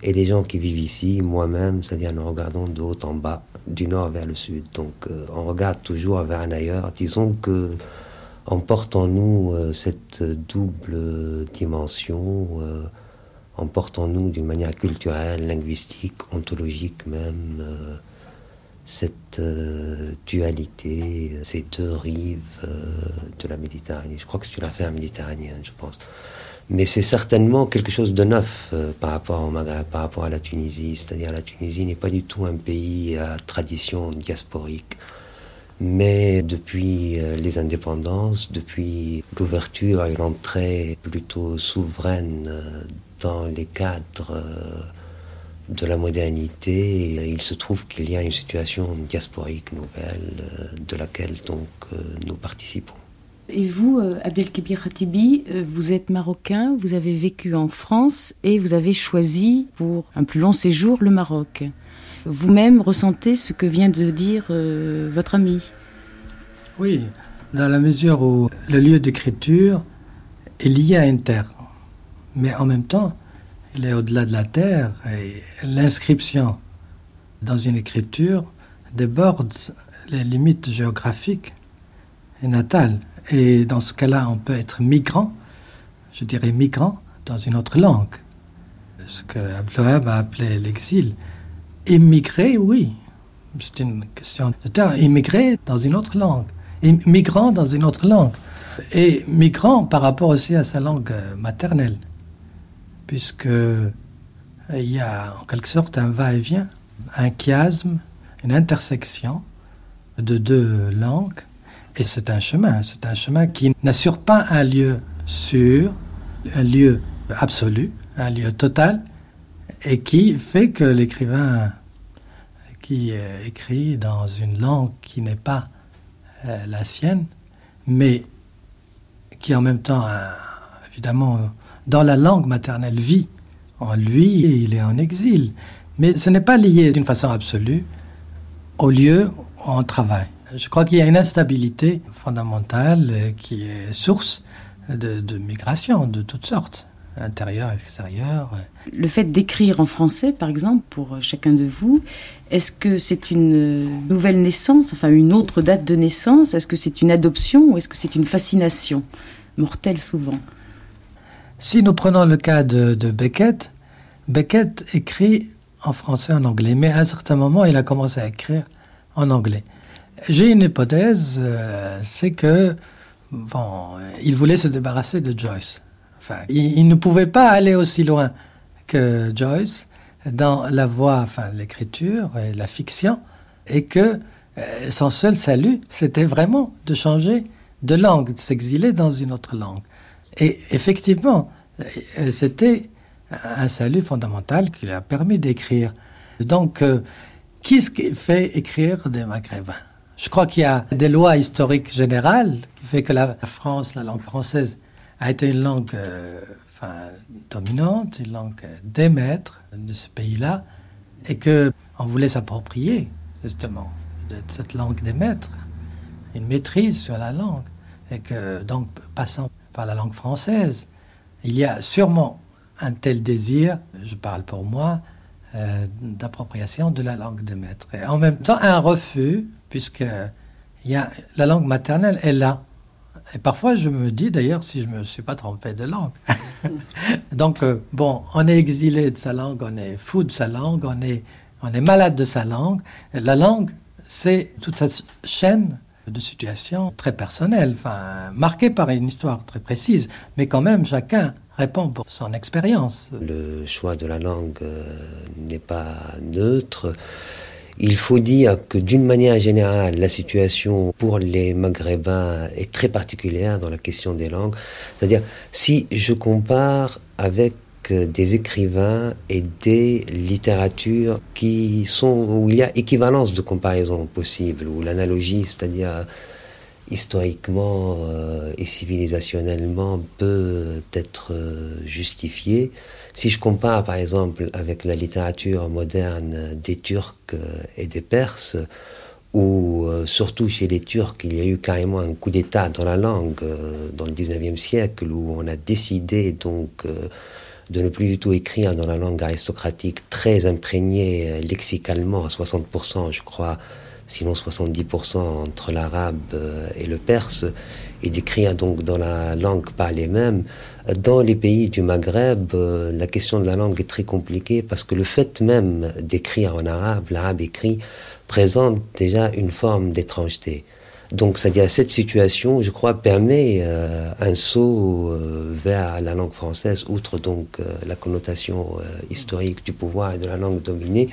et les gens qui vivent ici, moi-même, c'est-à-dire nous regardons de haut en bas, du nord vers le sud. Donc euh, on regarde toujours vers un ailleurs. Disons que on porte en nous euh, cette double dimension, euh, on porte en nous d'une manière culturelle, linguistique, ontologique même, euh, cette euh, dualité, ces deux rives de la Méditerranée. Je crois que c'est une affaire méditerranéenne, je pense. Mais c'est certainement quelque chose de neuf par rapport au Maghreb, par rapport à la Tunisie. C'est-à-dire la Tunisie n'est pas du tout un pays à tradition diasporique. Mais depuis euh, les indépendances, depuis l'ouverture et l'entrée plutôt souveraine euh, dans les cadres euh, de la modernité, il se trouve qu'il y a une situation diasporique nouvelle de laquelle donc nous participons. Et vous, Abdelkébir Khatibi, vous êtes marocain, vous avez vécu en France et vous avez choisi pour un plus long séjour le Maroc. Vous-même ressentez ce que vient de dire euh, votre ami? Oui, dans la mesure où le lieu d'écriture est lié à une terre, mais en même temps, il est au-delà de la terre et l'inscription dans une écriture déborde les limites géographiques et natales. Et dans ce cas-là, on peut être migrant, je dirais migrant, dans une autre langue. Ce que Abdelwahab a appelé l'exil. Immigrer, oui. C'est une question de terme. Immigrer dans une autre langue. Migrant dans une autre langue. Et migrant par rapport aussi à sa langue euh, maternelle. Puisque euh, il y a en quelque sorte un va-et-vient, un chiasme, une intersection de deux langues. Et c'est un chemin, c'est un chemin qui n'assure pas un lieu sûr, un lieu absolu, un lieu total, et qui fait que l'écrivain qui euh, écrit dans une langue qui n'est pas euh, la sienne, mais qui en même temps, évidemment, dans la langue maternelle vit en lui, il est en exil. Mais ce n'est pas lié d'une façon absolue au lieu où on travaille. Je crois qu'il y a une instabilité fondamentale euh, qui est source de, de migration de toutes sortes, intérieure, extérieure. Le fait d'écrire en français, par exemple, pour chacun de vous, est-ce que c'est une nouvelle naissance, enfin une autre date de naissance? Est-ce que c'est une adoption ou est-ce que c'est une fascination mortelle souvent? Si nous prenons le cas de, de Beckett, Beckett écrit en français, en anglais, mais à un certain moment, il a commencé à écrire en anglais. J'ai une hypothèse, euh, c'est que bon, il voulait se débarrasser de Joyce. Il, ne pouvait pas aller aussi loin que Joyce dans la voie, enfin l'écriture et la fiction, et que euh, son seul salut, c'était vraiment de changer de langue, de s'exiler dans une autre langue. Et effectivement, euh, c'était un salut fondamental qui lui a permis d'écrire. Donc, euh, qu'est-ce qui fait écrire des Maghrébins? Je crois qu'il y a des lois historiques générales qui fait que la France, la langue française, a été une langue euh, dominante, une langue des maîtres de ce pays-là, et que on voulait s'approprier justement de cette langue des maîtres, une maîtrise sur la langue, et que donc passant par la langue française, il y a sûrement un tel désir, je parle pour moi, euh, d'appropriation de la langue des maîtres. Et en même temps, un refus, puisque il y a, la langue maternelle est là. Et parfois, je me dis d'ailleurs si je ne me suis pas trompé de langue. Donc, euh, bon, on est exilé de sa langue, on est fou de sa langue, on est, on est malade de sa langue. La langue, c'est toute cette chaîne de situations très personnelles, marquées par une histoire très précise, mais quand même chacun répond pour son expérience. Le choix de la langue euh, n'est pas neutre. Il faut dire que d'une manière générale, la situation pour les Maghrébins est très particulière dans la question des langues. C'est-à-dire, si je compare avec des écrivains et des littératures qui sont où il y a équivalence de comparaison possible, ou l'analogie, c'est-à-dire historiquement euh, et civilisationnellement peut être euh, justifié. Si je compare par exemple avec la littérature moderne des Turcs euh, et des Perses, où euh, surtout chez les Turcs, il y a eu carrément un coup d'État dans la langue euh, dans le 19e siècle, où on a décidé donc de ne plus du tout écrire dans la langue aristocratique très imprégnée lexicalement à 60%, je crois, sinon 70% entre l'arabe et le perse, et d'écrire donc dans la langue parlée même. Dans les pays du Maghreb, euh, la question de la langue est très compliquée parce que le fait même d'écrire en arabe, l'arabe écrit, présente déjà une forme d'étrangeté. Donc, c'est-à-dire cette situation, je crois, permet euh, un saut euh, vers la langue française, outre donc la connotation historique du pouvoir et de la langue dominée,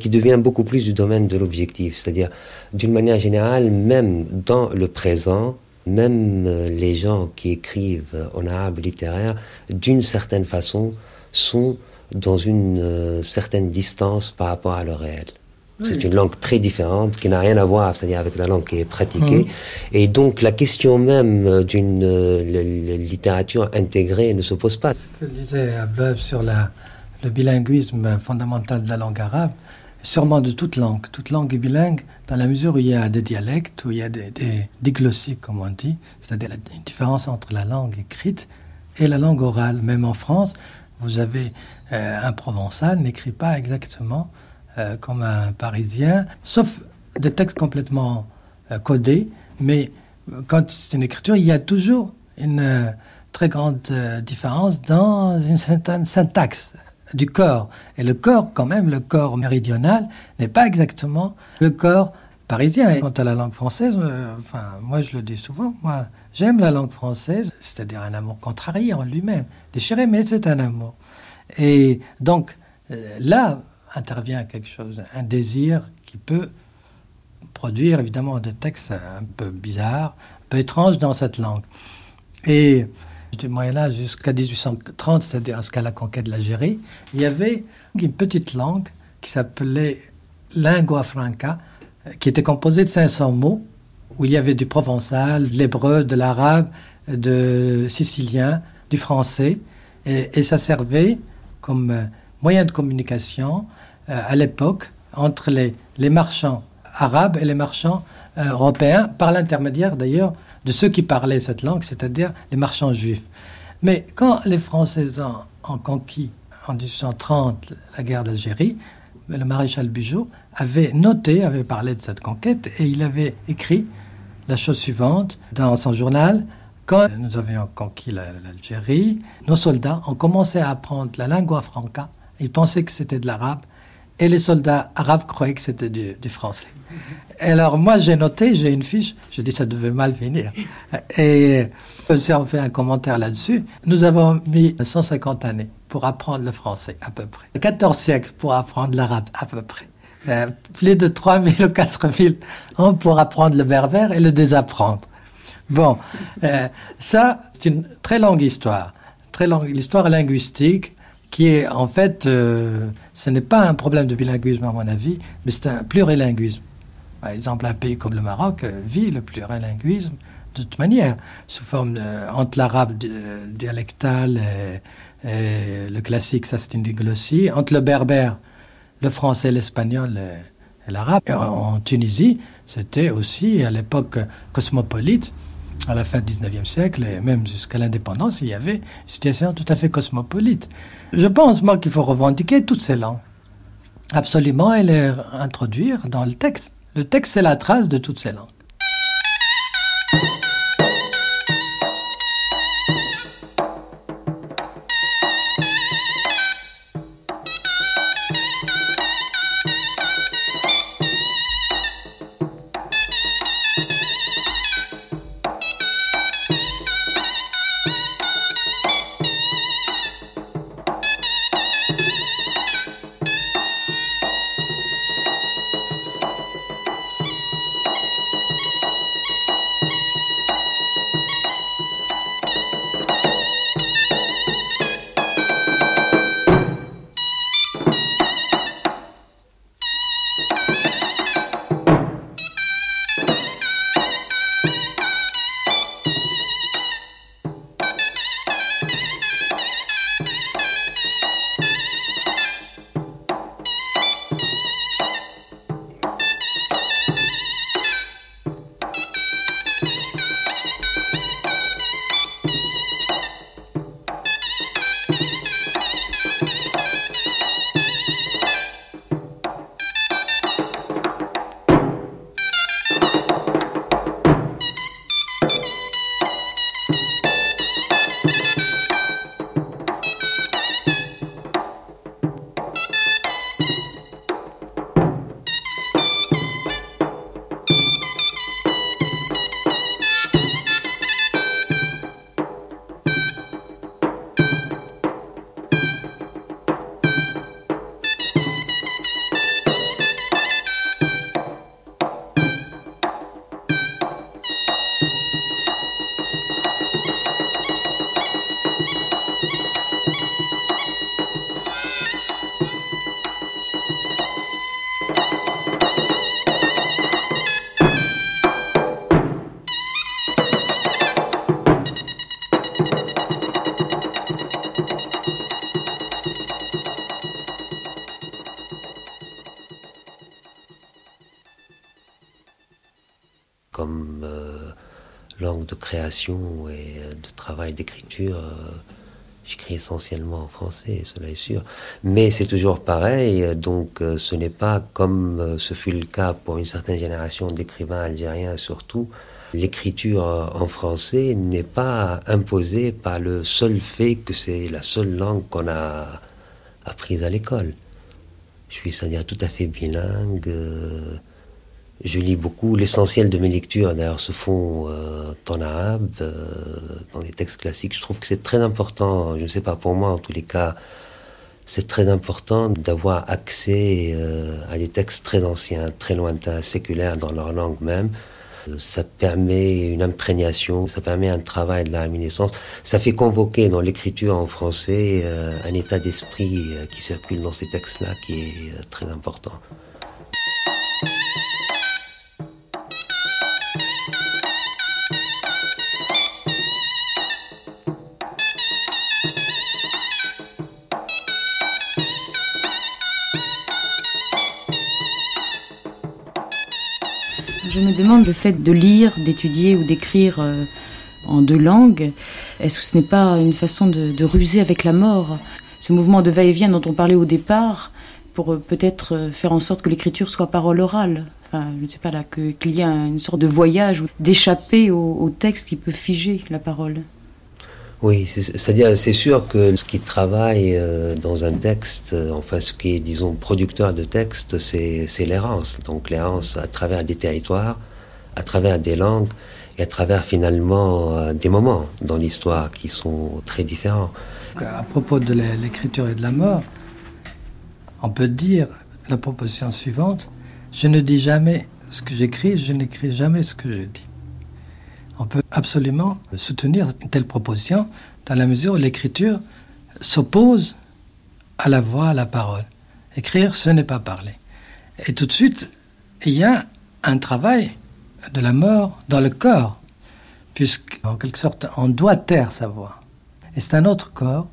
qui devient beaucoup plus du domaine de l'objectif. C'est-à-dire, d'une manière générale, même dans le présent, même les gens qui écrivent en arabe littéraire, d'une certaine façon, sont dans une euh, certaine distance par rapport à le réel. C'est une langue très différente qui n'a rien à voir, c'est-à-dire avec la langue qui est pratiquée. Mhm. Et donc la question même euh, d'une euh, littérature intégrée ne se pose pas. que disait Abloeb sur la, le bilinguisme fondamental de la langue arabe, sûrement de toute langue. Toute langue est bilingue dans la mesure où il y a des dialectes, où il y a des, des comme on dit, c'est-à-dire une différence entre la langue écrite et la langue orale. Même en France, vous avez euh, un provençal n'écrit pas exactement euh, comme un parisien, sauf des textes complètement euh, codés, mais quand c'est une écriture, il y a toujours une très grande différence dans une certaine syntaxe du corps. Et le corps, quand même, le corps méridional n'est pas exactement le corps parisien. Quant à la langue française, euh, enfin, moi je le dis souvent, moi j'aime la langue française, c'est-à-dire un amour contrarié en lui-même, déchiré, mais c'est un amour. Et donc euh, là intervient quelque chose, un désir qui peut produire évidemment des textes un peu bizarres, un peu étranges dans cette langue. Et du Moyen Âge jusqu'à 1830, c'est-à-dire jusqu'à la conquête de l'Algérie, il y avait une petite langue qui s'appelait lingua franca, qui était composée de 500 mots, où il y avait du provençal, de l'hébreu, de l'arabe, de sicilien, du français, et, et ça servait comme euh, moyen de communication euh, à l'époque entre les, les marchands arabes et les marchands euh, européens, par l'intermédiaire d'ailleurs de ceux qui parlaient cette langue, c'est-à-dire les marchands juifs. Mais quand les Français ont, conquis en 1830 la guerre d'Algérie, le maréchal Bugeaud avait noté, avait parlé de cette conquête et il avait écrit la chose suivante dans son journal. Quand nous avions conquis la- l'Algérie, nos soldats ont commencé à apprendre la lingua franca. Ils pensaient que c'était de l'arabe et les soldats arabes croyaient que c'était du, français. Alors moi j'ai noté, j'ai une fiche, je dis ça devait mal finir. Et j'ai fait un commentaire là-dessus. Nous avons mis 150 années pour apprendre le français à peu près. 14 siècles pour apprendre l'arabe à peu près. Euh, plus de 3000 ou 4000 ans pour apprendre le berbère et le désapprendre. Bon, euh, ça, c'est une très longue histoire, très longue l'histoire linguistique qui est en fait, euh, ce n'est pas un problème de bilinguisme à mon avis, mais c'est un plurilinguisme. Par exemple, un pays comme le Maroc euh, vit le plurilinguisme de toute manière, sous forme euh, entre l'arabe di- dialectal et, le classique, ça c'est une diglossie, entre le berbère, le français, l'espagnol et, l'arabe. En Tunisie, c'était aussi à l'époque cosmopolite, à la fin du 19e siècle et même jusqu'à l'indépendance, il y avait une situation tout à fait cosmopolite. Je pense, moi, qu'il faut revendiquer toutes ces langues. Absolument, et les introduire dans le texte. Le texte, c'est la trace de toutes ces langues. Et euh, de travail d'écriture. euh, J'écris essentiellement en français, cela est sûr. Mais c'est toujours pareil, euh, donc ce n'est pas comme ce fut le cas pour une certaine génération d'écrivains algériens surtout. L'écriture en français n'est pas imposée par le seul fait que c'est la seule langue qu'on a apprise à l'école. Je suis, c'est-à-dire, tout à fait bilingue. Euh, je lis beaucoup. L'essentiel de mes lectures, d'ailleurs, se font euh, en arabe, euh, dans des textes classiques. Je trouve que c'est très important, je ne sais pas, pour moi en tous les cas, c'est très important d'avoir accès euh, à des textes très anciens, très lointains, séculaires dans leur langue même. Euh, Ça permet une imprégnation, ça permet un travail de la réminiscence. Ça fait convoquer dans l'écriture en français euh, un état d'esprit euh, qui circule dans ces textes-là qui est euh, très important. Le fait de lire, d'étudier ou d'écrire euh, en deux langues, est-ce que ce n'est pas une façon de, ruser avec la mort? Ce mouvement de va-et-vient dont on parlait au départ, pour euh, peut-être euh, faire en sorte que l'écriture soit parole orale. Enfin, je ne sais pas là, qu'il y a une sorte de voyage d'échapper au, au texte qui peut figer la parole. Oui, c'est- c'est-à-dire, c'est sûr que ce qui travaille dans un texte, enfin, ce qui est, disons, producteur de texte, c'est l'errance. Donc, l'errance à travers des territoires, à travers des langues et à travers finalement euh, des moments dans l'histoire qui sont très différents. À propos de l'é- l'écriture et de la mort, on peut dire la proposition suivante je ne dis jamais ce que j'écris, je n'écris jamais ce que je dis. On peut absolument soutenir une telle proposition dans la mesure où l'écriture s'oppose à la voix, à la parole. Écrire, ce n'est pas parler. Et tout de suite, il y a un travail de la mort dans le corps, puisqu'en quelque sorte, on doit taire sa voix. Et c'est un autre corps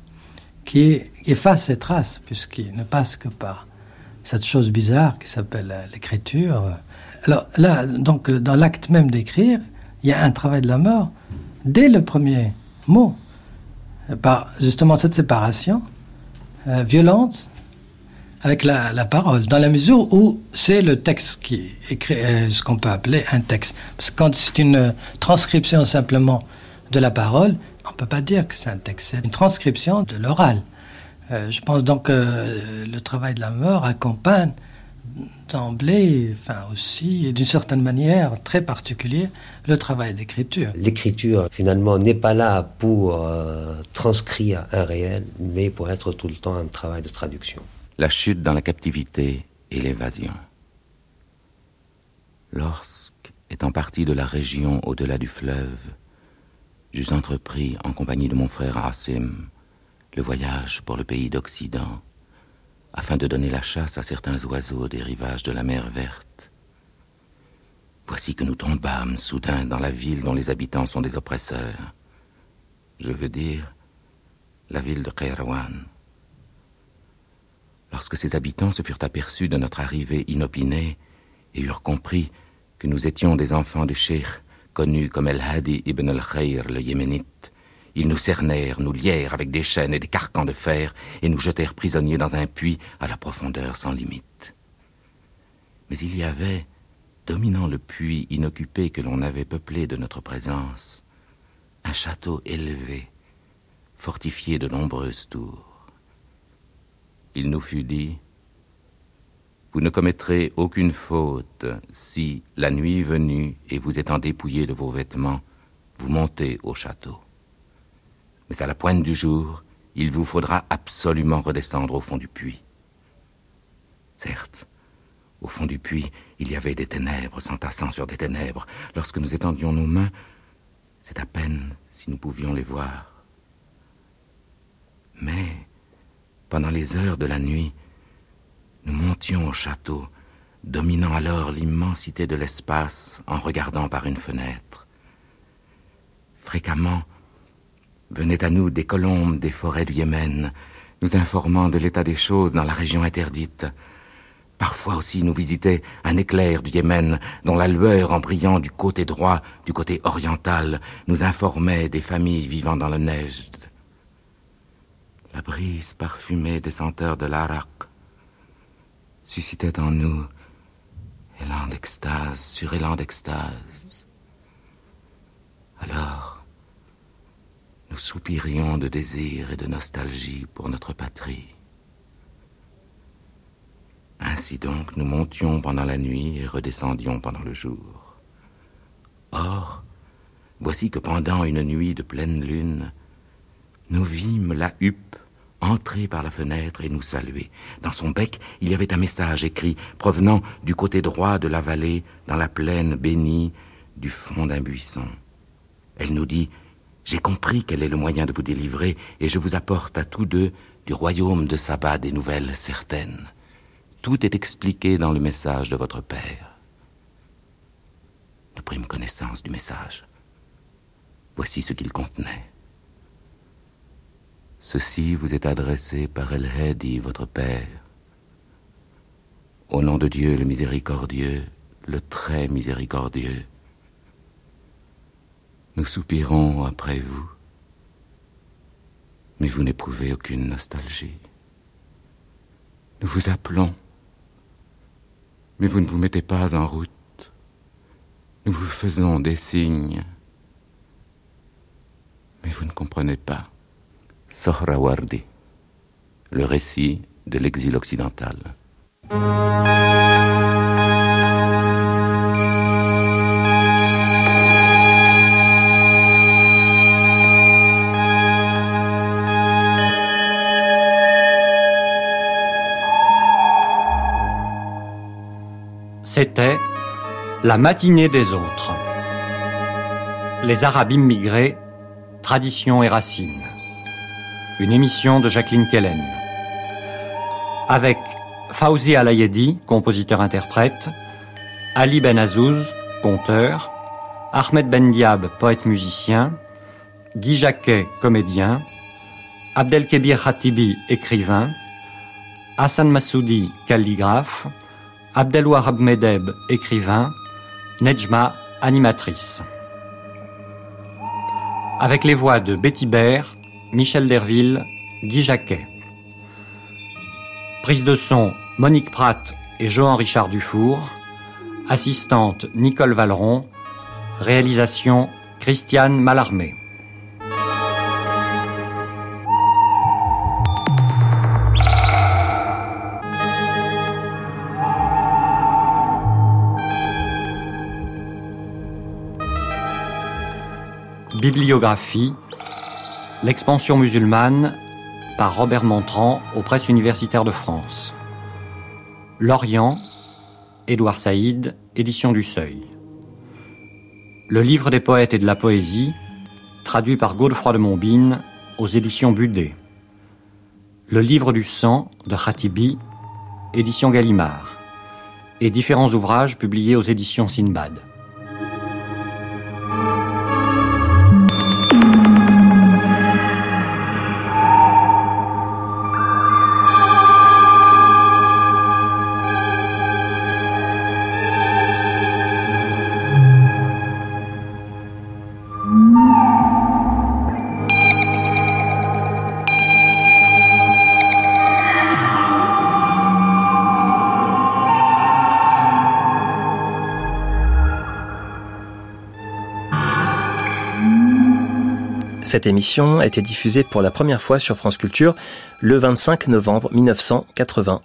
qui efface ses traces, puisqu'il ne passe que par cette chose bizarre qui s'appelle l'écriture. Alors là, donc, dans l'acte même d'écrire, il y a un travail de la mort dès le premier mot, par justement cette séparation euh, violente avec la, parole, dans la mesure où c'est le texte qui écrit euh, ce qu'on peut appeler un texte. Parce que quand c'est une transcription simplement de la parole, on ne peut pas dire que c'est un texte, c'est une transcription de l'oral. Euh, je pense donc que euh, le travail de la mort accompagne d'emblée, enfin aussi, et d'une certaine manière très particulière, le travail d'écriture. L'écriture, finalement, n'est pas là pour transcrire un réel, mais pour être tout le temps un travail de traduction. La chute dans la captivité et l'évasion. Lorsque, étant parti de la région au-delà du fleuve, j'eus entrepris, en compagnie de mon frère Assim, le voyage pour le pays d'Occident, afin de donner la chasse à certains oiseaux des rivages de la mer verte. Voici que nous tombâmes soudain dans la ville dont les habitants sont des oppresseurs. Je veux dire, la ville de Kairouan. Lorsque ses habitants se furent aperçus de notre arrivée inopinée et eurent compris que nous étions des enfants du cheikh, connus comme El Hadi ibn al-Khayr le Yéménite, ils nous cernèrent, nous lièrent avec des chaînes et des carcans de fer et nous jetèrent prisonniers dans un puits à la profondeur sans limite. Mais il y avait, dominant le puits inoccupé que l'on avait peuplé de notre présence, un château élevé, fortifié de nombreuses tours. Il nous fut dit, Vous ne commettrez aucune faute si, la nuit venue et vous étant dépouillés de vos vêtements, vous montez au château. Mais à la pointe du jour, il vous faudra absolument redescendre au fond du puits. Certes, au fond du puits, il y avait des ténèbres s'entassant sur des ténèbres. Lorsque nous étendions nos mains, c'est à peine si nous pouvions les voir. Mais, pendant les heures de la nuit, nous montions au château, dominant alors l'immensité de l'espace en regardant par une fenêtre. Fréquemment, venaient à nous des colombes des forêts du Yémen, nous informant de l'état des choses dans la région interdite. Parfois aussi nous visitait un éclair du Yémen, dont la lueur en brillant du côté droit, du côté oriental, nous informait des familles vivant dans le neige. La brise parfumée des senteurs de l'Arak suscitait en nous élan d'extase sur élan d'extase. Alors, nous soupirions de désir et de nostalgie pour notre patrie. Ainsi donc, nous montions pendant la nuit et redescendions pendant le jour. Or, voici que pendant une nuit de pleine lune, nous vîmes la huppe entrer par la fenêtre et nous saluer. Dans son bec, il y avait un message écrit provenant du côté droit de la vallée, dans la plaine bénie du fond d'un buisson. Elle nous dit J'ai compris quel est le moyen de vous délivrer, et je vous apporte à tous deux du royaume de Saba des nouvelles certaines. Tout est expliqué dans le message de votre père. Nous prîmes connaissance du message. Voici ce qu'il contenait. Ceci vous est adressé par El Hedi, votre père. Au nom de Dieu le miséricordieux, le très miséricordieux. Nous soupirons après vous, mais vous n'éprouvez aucune nostalgie. Nous vous appelons, mais vous ne vous mettez pas en route. Nous vous faisons des signes, mais vous ne comprenez pas. Sohrawardi, le récit de l'exil occidental. C'était la matinée des autres. Les Arabes immigrés, traditions et racines. Une émission de Jacqueline Kellen. Avec Fauzi Alayedi, compositeur-interprète, Ali Ben Azouz, conteur, Ahmed Ben Diab, poète-musicien, Guy Jacquet, comédien, Abdelkebir Khatibi, écrivain, Hassan Massoudi, calligraphe, Abdelwahab Medeb, écrivain, Nejma, animatrice. Avec les voix de Betty Baird, Michel Derville, Guy Jacquet. Prise de son Monique Pratt et Jean-Richard Dufour. Assistante Nicole Valeron. Réalisation Christiane Mallarmé. Bibliographie L'expansion musulmane par Robert Montrand aux presses universitaires de France. L'Orient, Édouard Saïd, édition du Seuil. Le livre des poètes et de la poésie, traduit par Godefroy de Montbine aux éditions Budet. Le livre du sang de Khatibi, édition Gallimard. Et différents ouvrages publiés aux éditions Sinbad. Cette émission a été diffusée pour la première fois sur France Culture le 25 novembre 1980.